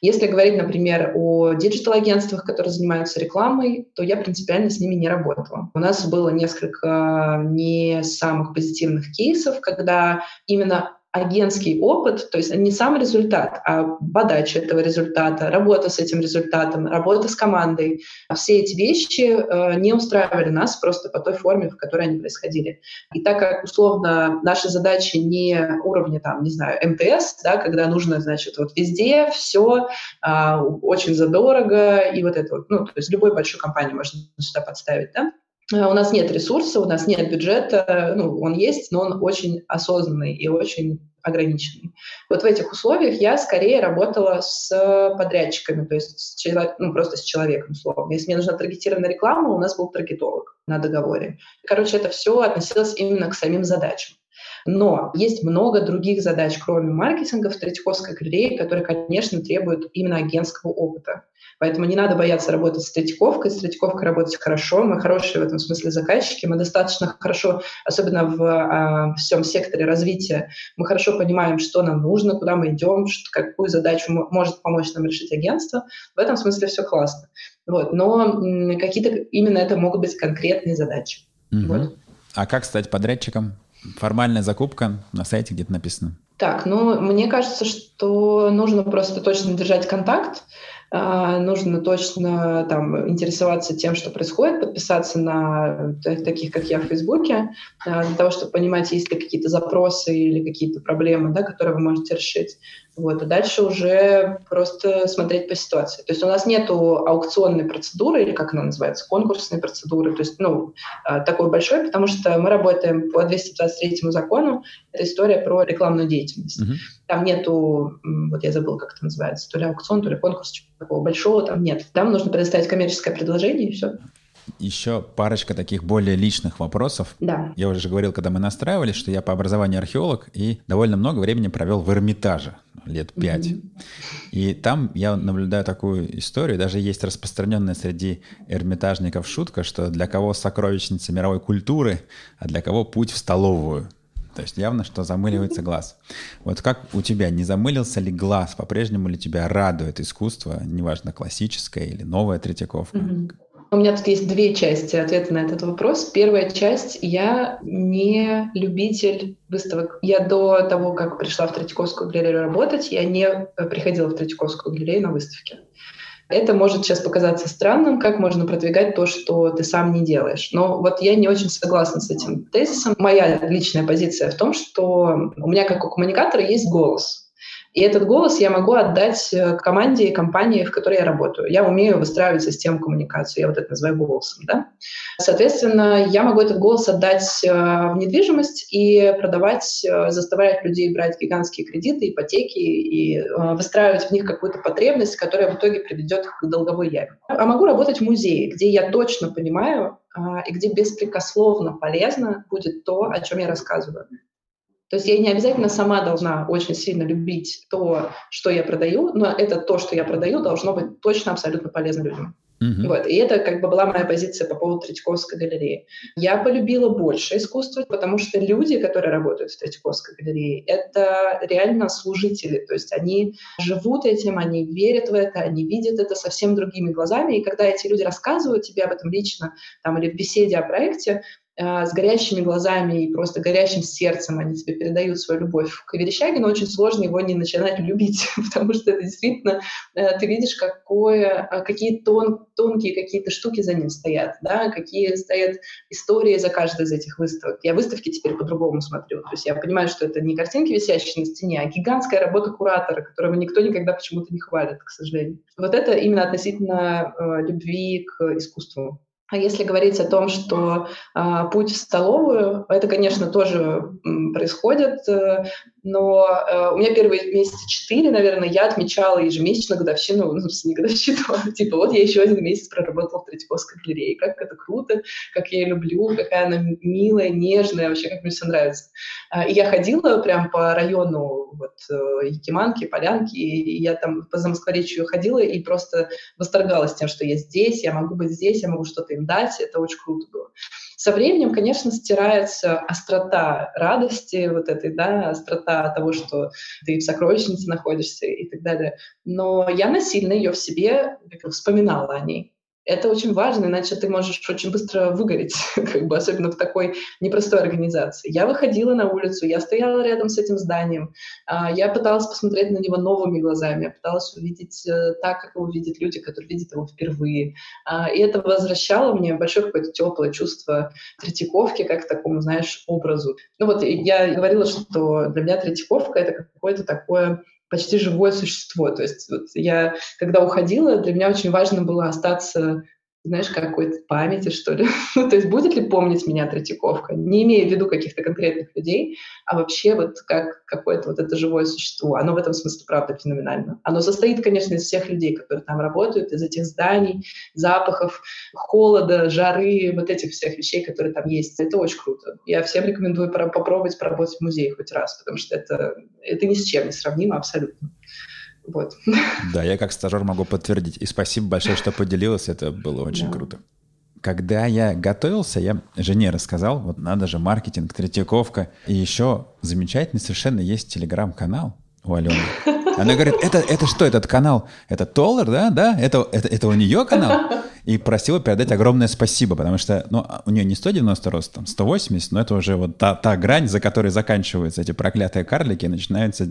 Если говорить, например, о диджитал-агентствах, которые занимаются рекламой, то я принципиально с ними не работала. У нас было несколько не самых позитивных кейсов, когда именно агентский опыт, то есть не сам результат, а подача этого результата, работа с этим результатом, работа с командой. Все эти вещи э, не устраивали нас просто по той форме, в которой они происходили. И так как, условно, наши задачи не уровня, там, не знаю, МТС, да, когда нужно, значит, вот везде все э, очень задорого, и вот это вот, ну, то есть любой большой компании можно сюда подставить, да, у нас нет ресурса, у нас нет бюджета, ну, он есть, но он очень осознанный и очень ограниченный. Вот в этих условиях я скорее работала с подрядчиками, то есть с человек, ну, просто с человеком, условно. Если мне нужна таргетированная реклама, у нас был таргетолог на договоре. Короче, это все относилось именно к самим задачам. Но есть много других задач, кроме маркетинга в Третьяковской галерее, которые, конечно, требуют именно агентского опыта. Поэтому не надо бояться работать с Третьяковкой. С Третьяковкой работать хорошо. Мы хорошие в этом смысле заказчики. Мы достаточно хорошо, особенно в а, всем секторе развития, мы хорошо понимаем, что нам нужно, куда мы идем, что, какую задачу может помочь нам решить агентство. В этом смысле все классно. Вот. Но какие-то именно это могут быть конкретные задачи. Угу. Вот. А как стать подрядчиком? Формальная закупка на сайте где-то написано. Так, ну, мне кажется, что нужно просто точно держать контакт, а, нужно точно там интересоваться тем, что происходит, подписаться на таких, как я, в Фейсбуке, а, для того, чтобы понимать, есть ли какие-то запросы или какие-то проблемы, да, которые вы можете решить. Вот, а дальше уже просто смотреть по ситуации. То есть у нас нет аукционной процедуры, или как она называется, конкурсной процедуры, то есть, ну, а, такой большой, потому что мы работаем по 223 закону, это история про рекламную деятельность. Uh-huh. Там нету, вот я забыл, как это называется, то ли аукцион, то ли конкурс, такого большого там нет. Там нужно предоставить коммерческое предложение, и все. Еще парочка таких более личных вопросов. Да. Я уже говорил, когда мы настраивались, что я по образованию археолог и довольно много времени провел в Эрмитаже, лет пять. Mm-hmm. И там я наблюдаю такую историю, даже есть распространенная среди эрмитажников шутка, что для кого сокровищница мировой культуры, а для кого путь в столовую. То есть явно, что замыливается глаз. Вот как у тебя, не замылился ли глаз? По-прежнему ли тебя радует искусство, неважно, классическое или новая Третьяковка? Mm-hmm. У меня тут есть две части ответа на этот вопрос. Первая часть — я не любитель выставок. Я до того, как пришла в Третьяковскую галерею работать, я не приходила в Третьяковскую галерею на выставки. Это может сейчас показаться странным, как можно продвигать то, что ты сам не делаешь. Но вот я не очень согласна с этим тезисом. Моя личная позиция в том, что у меня как у коммуникатора есть голос. И этот голос я могу отдать э, команде и компании, в которой я работаю. Я умею выстраивать систему коммуникации, я вот это называю голосом. Да? Соответственно, я могу этот голос отдать э, в недвижимость и продавать, э, заставлять людей брать гигантские кредиты, ипотеки и выстраивать в них какую-то потребность, которая в итоге приведет к долговой яме. А могу работать в музее, где я точно понимаю, и где беспрекословно полезно будет то, о чем я рассказываю. То есть я не обязательно сама должна очень сильно любить то, что я продаю, но это то, что я продаю, должно быть точно абсолютно полезно людям. Uh-huh. Вот. И это как бы была моя позиция по поводу Третьяковской галереи. Я полюбила больше искусство, потому что люди, которые работают в Третьяковской галерее, это реально служители. То есть они живут этим, они верят в это, они видят это совсем другими глазами. И когда эти люди рассказывают тебе об этом лично там, или в беседе о проекте, с горящими глазами и просто горящим сердцем они тебе передают свою любовь к Верещагину, очень сложно его не начинать любить, потому что это действительно, э, ты видишь, какое, а, какие тон, тонкие какие-то штуки за ним стоят, да, какие стоят истории за каждой из этих выставок. Я выставки теперь по-другому смотрю, то есть я понимаю, что это не картинки, висящие на стене, а гигантская работа куратора, которого никто никогда почему-то не хвалит, к сожалению. Вот это именно относительно э, любви к искусству. А если говорить о том, что э, путь в столовую, это, конечно, тоже происходит, э, но э, у меня первые месяца четыре, наверное, я отмечала ежемесячно годовщину, ну, не годовщину, а типа вот я еще один месяц проработала в Третьяковской галерее. Как это круто, как я ее люблю, какая она милая, нежная, вообще как мне все нравится. Э, и я ходила прям по району вот, э, Якиманки, Полянки, и я там по Замоскворечью ходила и просто восторгалась тем, что я здесь, я могу быть здесь, я могу что-то дать, это очень круто было. Со временем, конечно, стирается острота радости вот этой, да, острота того, что ты в сокровищнице находишься и так далее. Но я насильно ее в себе вспоминала о ней. Это очень важно, иначе ты можешь очень быстро выгореть, как бы, особенно в такой непростой организации. Я выходила на улицу, я стояла рядом с этим зданием, а, я пыталась посмотреть на него новыми глазами, я пыталась увидеть э, так, как его видят люди, которые видят его впервые. А, и это возвращало мне большое какое-то теплое чувство Третьяковки, как к такому, знаешь, образу. Ну вот я говорила, что для меня Третьяковка — это какое-то такое почти живое существо. То есть вот я, когда уходила, для меня очень важно было остаться знаешь, какой-то памяти, что ли. ну, то есть будет ли помнить меня Третьяковка, не имея в виду каких-то конкретных людей, а вообще вот как какое-то вот это живое существо. Оно в этом смысле, правда, феноменально. Оно состоит, конечно, из всех людей, которые там работают, из этих зданий, запахов, холода, жары, вот этих всех вещей, которые там есть. Это очень круто. Я всем рекомендую попробовать поработать в музее хоть раз, потому что это, это ни с чем не сравнимо абсолютно. Вот. Да, я как стажер могу подтвердить. И спасибо большое, что поделилась. Это было очень да. круто. Когда я готовился, я жене рассказал, вот надо же маркетинг, Третьяковка. И еще замечательный совершенно есть телеграм-канал у Алены. Она говорит, это, это что, этот канал? Это Толлер, да? Да? Это, это, это у нее канал? И просила передать огромное спасибо, потому что ну, у нее не 190 рост, там 180, но это уже вот та, та грань, за которой заканчиваются эти проклятые карлики, и начинаются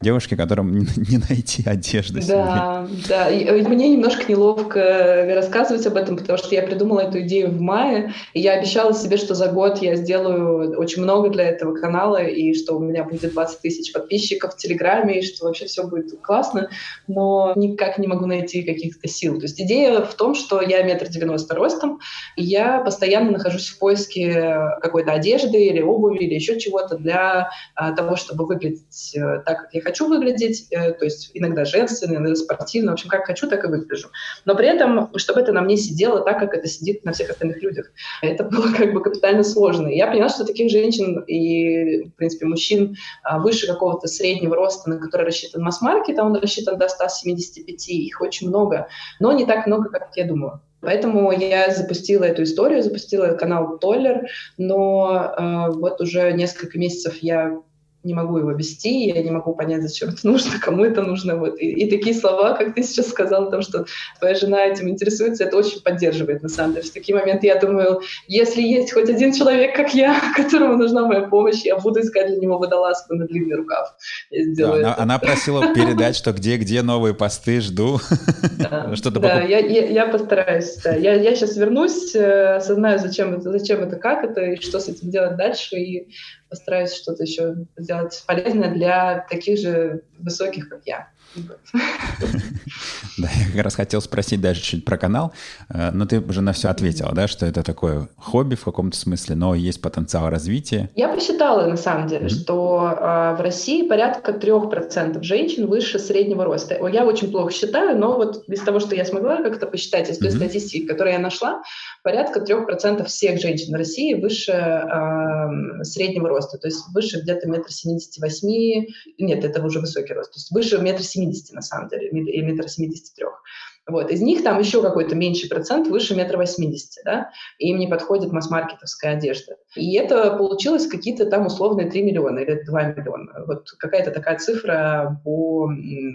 девушки, которым не, не найти одежды. Да, себе. да. И мне немножко неловко рассказывать об этом, потому что я придумала эту идею в мае, и я обещала себе, что за год я сделаю очень много для этого канала, и что у меня будет 20 тысяч подписчиков в Телеграме, и что вообще все будет классно, но никак не могу найти каких-то сил. То есть идея в том, что я метр девяносто ростом, и я постоянно нахожусь в поиске какой-то одежды или обуви или еще чего-то для а, того, чтобы выглядеть э, так, как я хочу выглядеть, э, то есть иногда женственно, иногда спортивно, в общем, как хочу, так и выгляжу. Но при этом, чтобы это на мне сидело так, как это сидит на всех остальных людях. Это было как бы капитально сложно. Я поняла, что таких женщин и, в принципе, мужчин а, выше какого-то среднего роста, на который рассчитан масс-маркет, а он рассчитан до 175, их очень много, но не так много, как я думала. Поэтому я запустила эту историю, запустила канал Толлер, но э, вот уже несколько месяцев я не могу его вести, я не могу понять, зачем это нужно, кому это нужно. Вот. И, и такие слова, как ты сейчас сказала, о том, что твоя жена этим интересуется, это очень поддерживает, на самом деле. В такие моменты я думаю, если есть хоть один человек, как я, которому нужна моя помощь, я буду искать для него водолазку на длинный рукав. Да, она, она просила передать, что где-где новые посты, жду. Да, да я, я, я постараюсь. Да. Я, я сейчас вернусь, э, осознаю, зачем это, зачем это, как это, и что с этим делать дальше, и постараюсь что-то еще сделать полезное для таких же высоких, как я. Да, я как раз хотел спросить даже чуть про канал, э, но ты уже на все ответила, да, что это такое хобби в каком-то смысле, но есть потенциал развития. Я посчитала, на самом деле, mm-hmm. что э, в России порядка 3% женщин выше среднего роста. Я очень плохо считаю, но вот из того, что я смогла как-то посчитать, из той mm-hmm. статистики, которую я нашла, порядка 3% всех женщин в России выше э, среднего роста, то есть выше где-то метра семьдесят восьми, нет, это уже высокий рост, то есть выше метра семидесяти на самом деле, или метра семьдесят 173. Вот. Из них там еще какой-то меньший процент выше метра восьмидесяти, да, и им не подходит масс-маркетовская одежда. И это получилось какие-то там условные 3 миллиона или 2 миллиона. Вот какая-то такая цифра по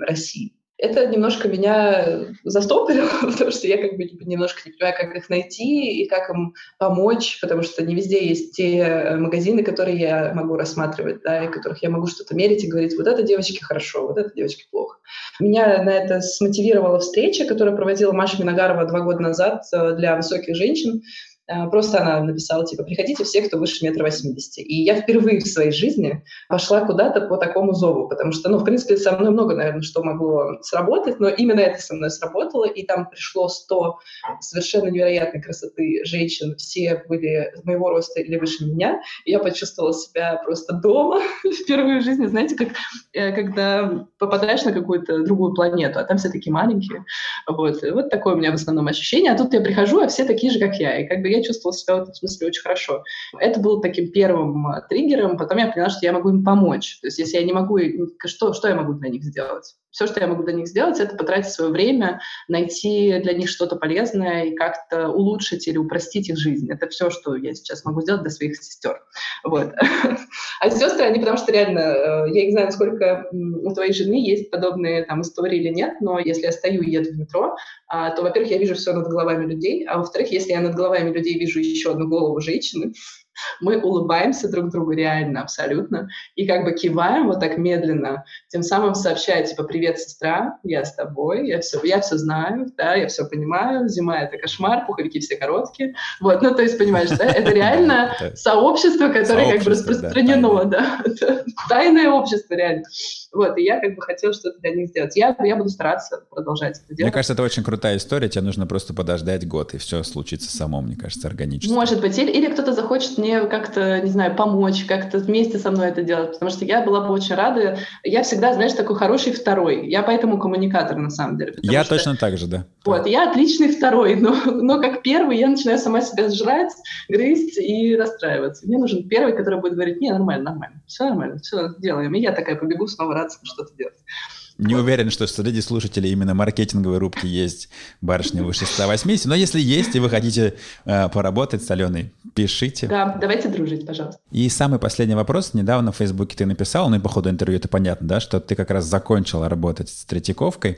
России это немножко меня застопорило, потому что я как бы немножко не понимаю, как их найти и как им помочь, потому что не везде есть те магазины, которые я могу рассматривать, да, и которых я могу что-то мерить и говорить, вот это девочки хорошо, вот это девочки плохо. Меня на это смотивировала встреча, которую проводила Маша Миногарова два года назад э, для высоких женщин, просто она написала, типа, приходите все, кто выше метра восьмидесяти. И я впервые в своей жизни пошла куда-то по такому зову, потому что, ну, в принципе, со мной много, наверное, что могло сработать, но именно это со мной сработало, и там пришло 100 совершенно невероятной красоты женщин, все были моего роста или выше меня, и я почувствовала себя просто дома впервые в жизни, знаете, как э, когда попадаешь на какую-то другую планету, а там все такие маленькие, вот, вот такое у меня в основном ощущение, а тут я прихожу, а все такие же, как я, и как бы я чувствовала себя в этом смысле очень хорошо. Это было таким первым а, триггером, потом я поняла, что я могу им помочь. То есть если я не могу, что, что я могу для них сделать? Все, что я могу для них сделать, это потратить свое время, найти для них что-то полезное и как-то улучшить или упростить их жизнь. Это все, что я сейчас могу сделать для своих сестер. Вот. А сестры, они потому что реально, э, я не знаю, насколько у твоей жены есть подобные там истории или нет, но если я стою и еду в метро, а, то, во-первых, я вижу все над головами людей, а во-вторых, если я над головами людей вижу еще одну голову женщины, мы улыбаемся друг другу реально, абсолютно, и как бы киваем вот так медленно, тем самым сообщая, типа, привет, сестра, я с тобой, я все, я все знаю, да, я все понимаю, зима — это кошмар, пуховики все короткие, вот, ну, то есть, понимаешь, да, это реально сообщество, которое как бы распространено, да, тайное общество, реально. Вот, и я как бы хотела что-то для них сделать. Я, я буду стараться продолжать это делать. Мне кажется, это очень крутая история, тебе нужно просто подождать год, и все случится само, мне кажется, органически. Может быть, или, или кто-то захочет мне как-то, не знаю, помочь, как-то вместе со мной это делать, потому что я была бы очень рада. Я всегда, знаешь, такой хороший второй. Я поэтому коммуникатор, на самом деле. Я что, точно так же, да. Вот, я отличный второй, но, но как первый я начинаю сама себя жрать, грызть и расстраиваться. Мне нужен первый, который будет говорить, не, нормально, нормально, все нормально, все делаем. И я такая побегу снова рад что-то делать. Не уверен, что среди слушателей именно маркетинговой рубки есть барышня выше 180, но если есть, и вы хотите э, поработать с Аленой, пишите. Да, давайте дружить, пожалуйста. И самый последний вопрос. Недавно в Фейсбуке ты написал, ну и по ходу интервью это понятно, да, что ты как раз закончила работать с Третьяковкой.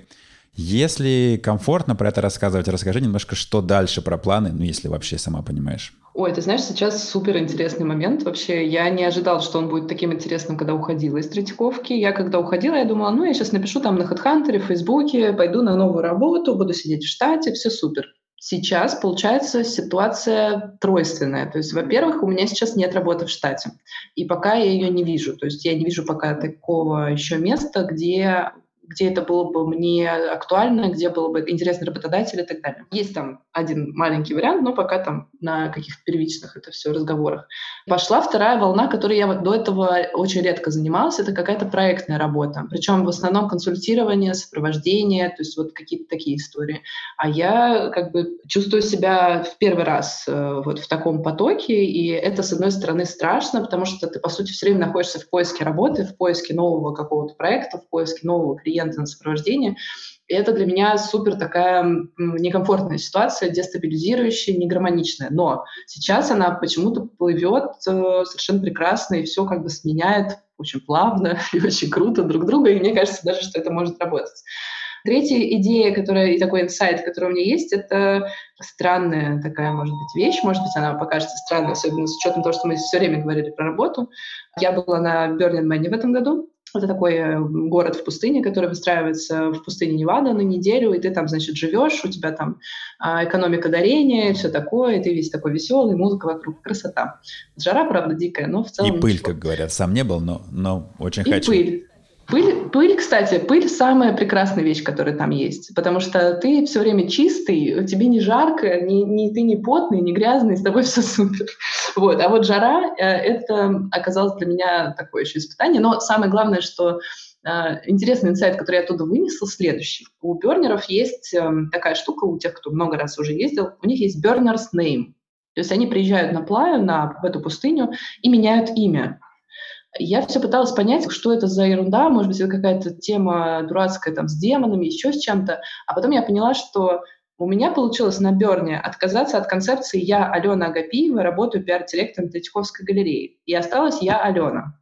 Если комфортно про это рассказывать, расскажи немножко, что дальше про планы, ну если вообще сама понимаешь. Ой, ты знаешь, сейчас супер интересный момент. Вообще, я не ожидала, что он будет таким интересным, когда уходила из Третьяковки. Я когда уходила, я думала, ну, я сейчас напишу там на HeadHunter, в Фейсбуке, пойду на новую работу, буду сидеть в штате, все супер. Сейчас, получается, ситуация тройственная. То есть, во-первых, у меня сейчас нет работы в штате. И пока я ее не вижу. То есть я не вижу пока такого еще места, где где это было бы мне актуально, где было бы интересный работодатель и так далее. Есть там один маленький вариант, но пока там на каких-то первичных это все разговорах. Пошла вторая волна, которой я вот до этого очень редко занималась, это какая-то проектная работа. Причем в основном консультирование, сопровождение, то есть вот какие-то такие истории. А я как бы чувствую себя в первый раз э, вот в таком потоке, и это, с одной стороны, страшно, потому что ты, по сути, все время находишься в поиске работы, в поиске нового какого-то проекта, в поиске нового клиента, клиента на сопровождение. И это для меня супер такая некомфортная ситуация, дестабилизирующая, негармоничная. Но сейчас она почему-то плывет э, совершенно прекрасно и все как бы сменяет очень плавно и очень круто друг друга, и мне кажется даже, что это может работать. Третья идея, которая и такой инсайт, который у меня есть, это странная такая, может быть, вещь. Может быть, она покажется странной, особенно с учетом того, что мы все время говорили про работу. Я была на Бернин Мэне в этом году. Это такой э, город в пустыне, который выстраивается в пустыне Невада на неделю, и ты там, значит, живешь, у тебя там а, экономика дарения, все такое, и ты весь такой веселый, музыка вокруг, красота. Жара, правда, дикая, но в целом... И пыль, ничего. как говорят. Сам не был, но, но очень и хочу. пыль. Пыль, пыль, кстати, пыль самая прекрасная вещь, которая там есть, потому что ты все время чистый, тебе не жарко, ни, ни, ты не потный, не грязный, с тобой все супер. Вот. А вот жара, э, это оказалось для меня такое еще испытание. Но самое главное, что э, интересный инсайт, который я оттуда вынесла, следующий. У бернеров есть э, такая штука, у тех, кто много раз уже ездил, у них есть burner's name. То есть они приезжают на плаю, на, в эту пустыню и меняют имя. Я все пыталась понять, что это за ерунда, может быть, это какая-то тема дурацкая там с демонами, еще с чем-то. А потом я поняла, что у меня получилось на Берне отказаться от концепции «я Алена Агапиева, работаю пиар-директором Третьяковской галереи». И осталась «я Алена».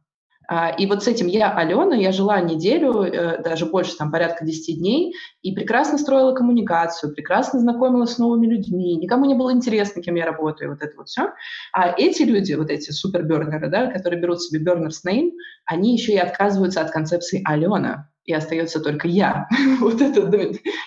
А, и вот с этим я, Алена, я жила неделю, э, даже больше, там, порядка 10 дней, и прекрасно строила коммуникацию, прекрасно знакомилась с новыми людьми, никому не было интересно, кем я работаю, вот это вот все. А эти люди, вот эти супербернеры, да, которые берут себе burner's name, они еще и отказываются от концепции Алена, и остается только я. вот это,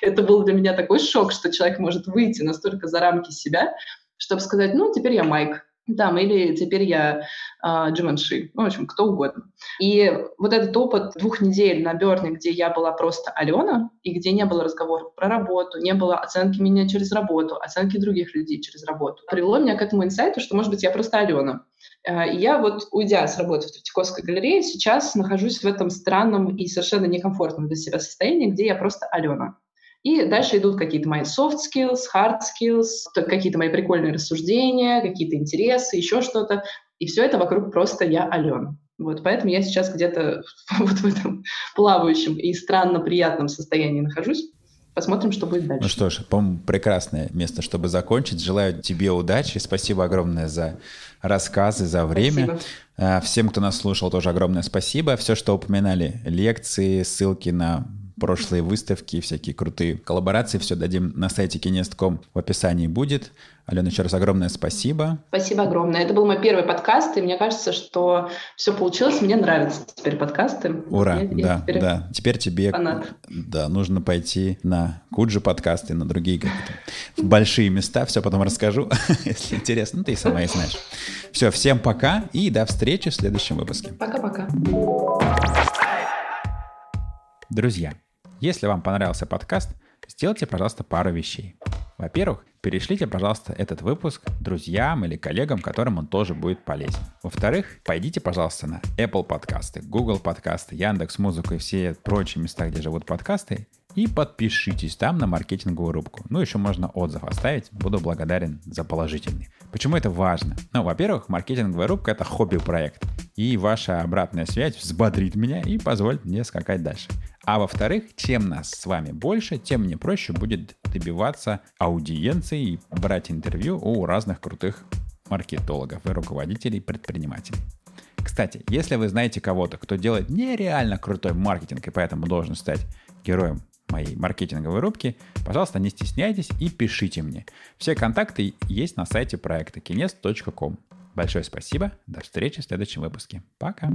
это был для меня такой шок, что человек может выйти настолько за рамки себя, чтобы сказать, ну, теперь я Майк, там, или теперь я э, Джиманши, ну, в общем, кто угодно. И вот этот опыт двух недель на Берне, где я была просто Алена, и где не было разговоров про работу, не было оценки меня через работу, оценки других людей через работу, привело меня к этому инсайту, что, может быть, я просто Алена. Э, и я вот, уйдя с работы в Третьяковской галерее, сейчас нахожусь в этом странном и совершенно некомфортном для себя состоянии, где я просто Алена. И дальше идут какие-то мои soft skills, hard skills, какие-то мои прикольные рассуждения, какие-то интересы, еще что-то. И все это вокруг просто я Алена. Вот, поэтому я сейчас где-то вот в этом плавающем и странно приятном состоянии нахожусь. Посмотрим, что будет дальше. Ну что ж, по-моему, прекрасное место, чтобы закончить. Желаю тебе удачи. Спасибо огромное за рассказы, за время. Спасибо. А, всем, кто нас слушал, тоже огромное спасибо. Все, что упоминали, лекции, ссылки на прошлые выставки, всякие крутые коллаборации. Все дадим на сайте kinest.com в описании будет. Алена, еще раз огромное спасибо. Спасибо огромное. Это был мой первый подкаст, и мне кажется, что все получилось. Мне нравятся теперь подкасты. Ура, я, да, я теперь да. Теперь тебе фанат. да, нужно пойти на Куджи подкасты, на другие какие-то в большие места. Все потом расскажу, если интересно. Ты сама и знаешь. Все, всем пока и до встречи в следующем выпуске. Пока-пока. Друзья, если вам понравился подкаст, сделайте, пожалуйста, пару вещей. Во-первых, перешлите, пожалуйста, этот выпуск друзьям или коллегам, которым он тоже будет полезен. Во-вторых, пойдите, пожалуйста, на Apple подкасты, Google подкасты, Яндекс Музыку и все прочие места, где живут подкасты, и подпишитесь там на маркетинговую рубку. Ну, еще можно отзыв оставить, буду благодарен за положительный. Почему это важно? Ну, во-первых, маркетинговая рубка — это хобби-проект, и ваша обратная связь взбодрит меня и позволит мне скакать дальше. А во-вторых, чем нас с вами больше, тем мне проще будет добиваться аудиенции и брать интервью у разных крутых маркетологов и руководителей предпринимателей. Кстати, если вы знаете кого-то, кто делает нереально крутой маркетинг и поэтому должен стать героем моей маркетинговой рубки, пожалуйста, не стесняйтесь и пишите мне. Все контакты есть на сайте проекта kines.com. Большое спасибо, до встречи в следующем выпуске. Пока!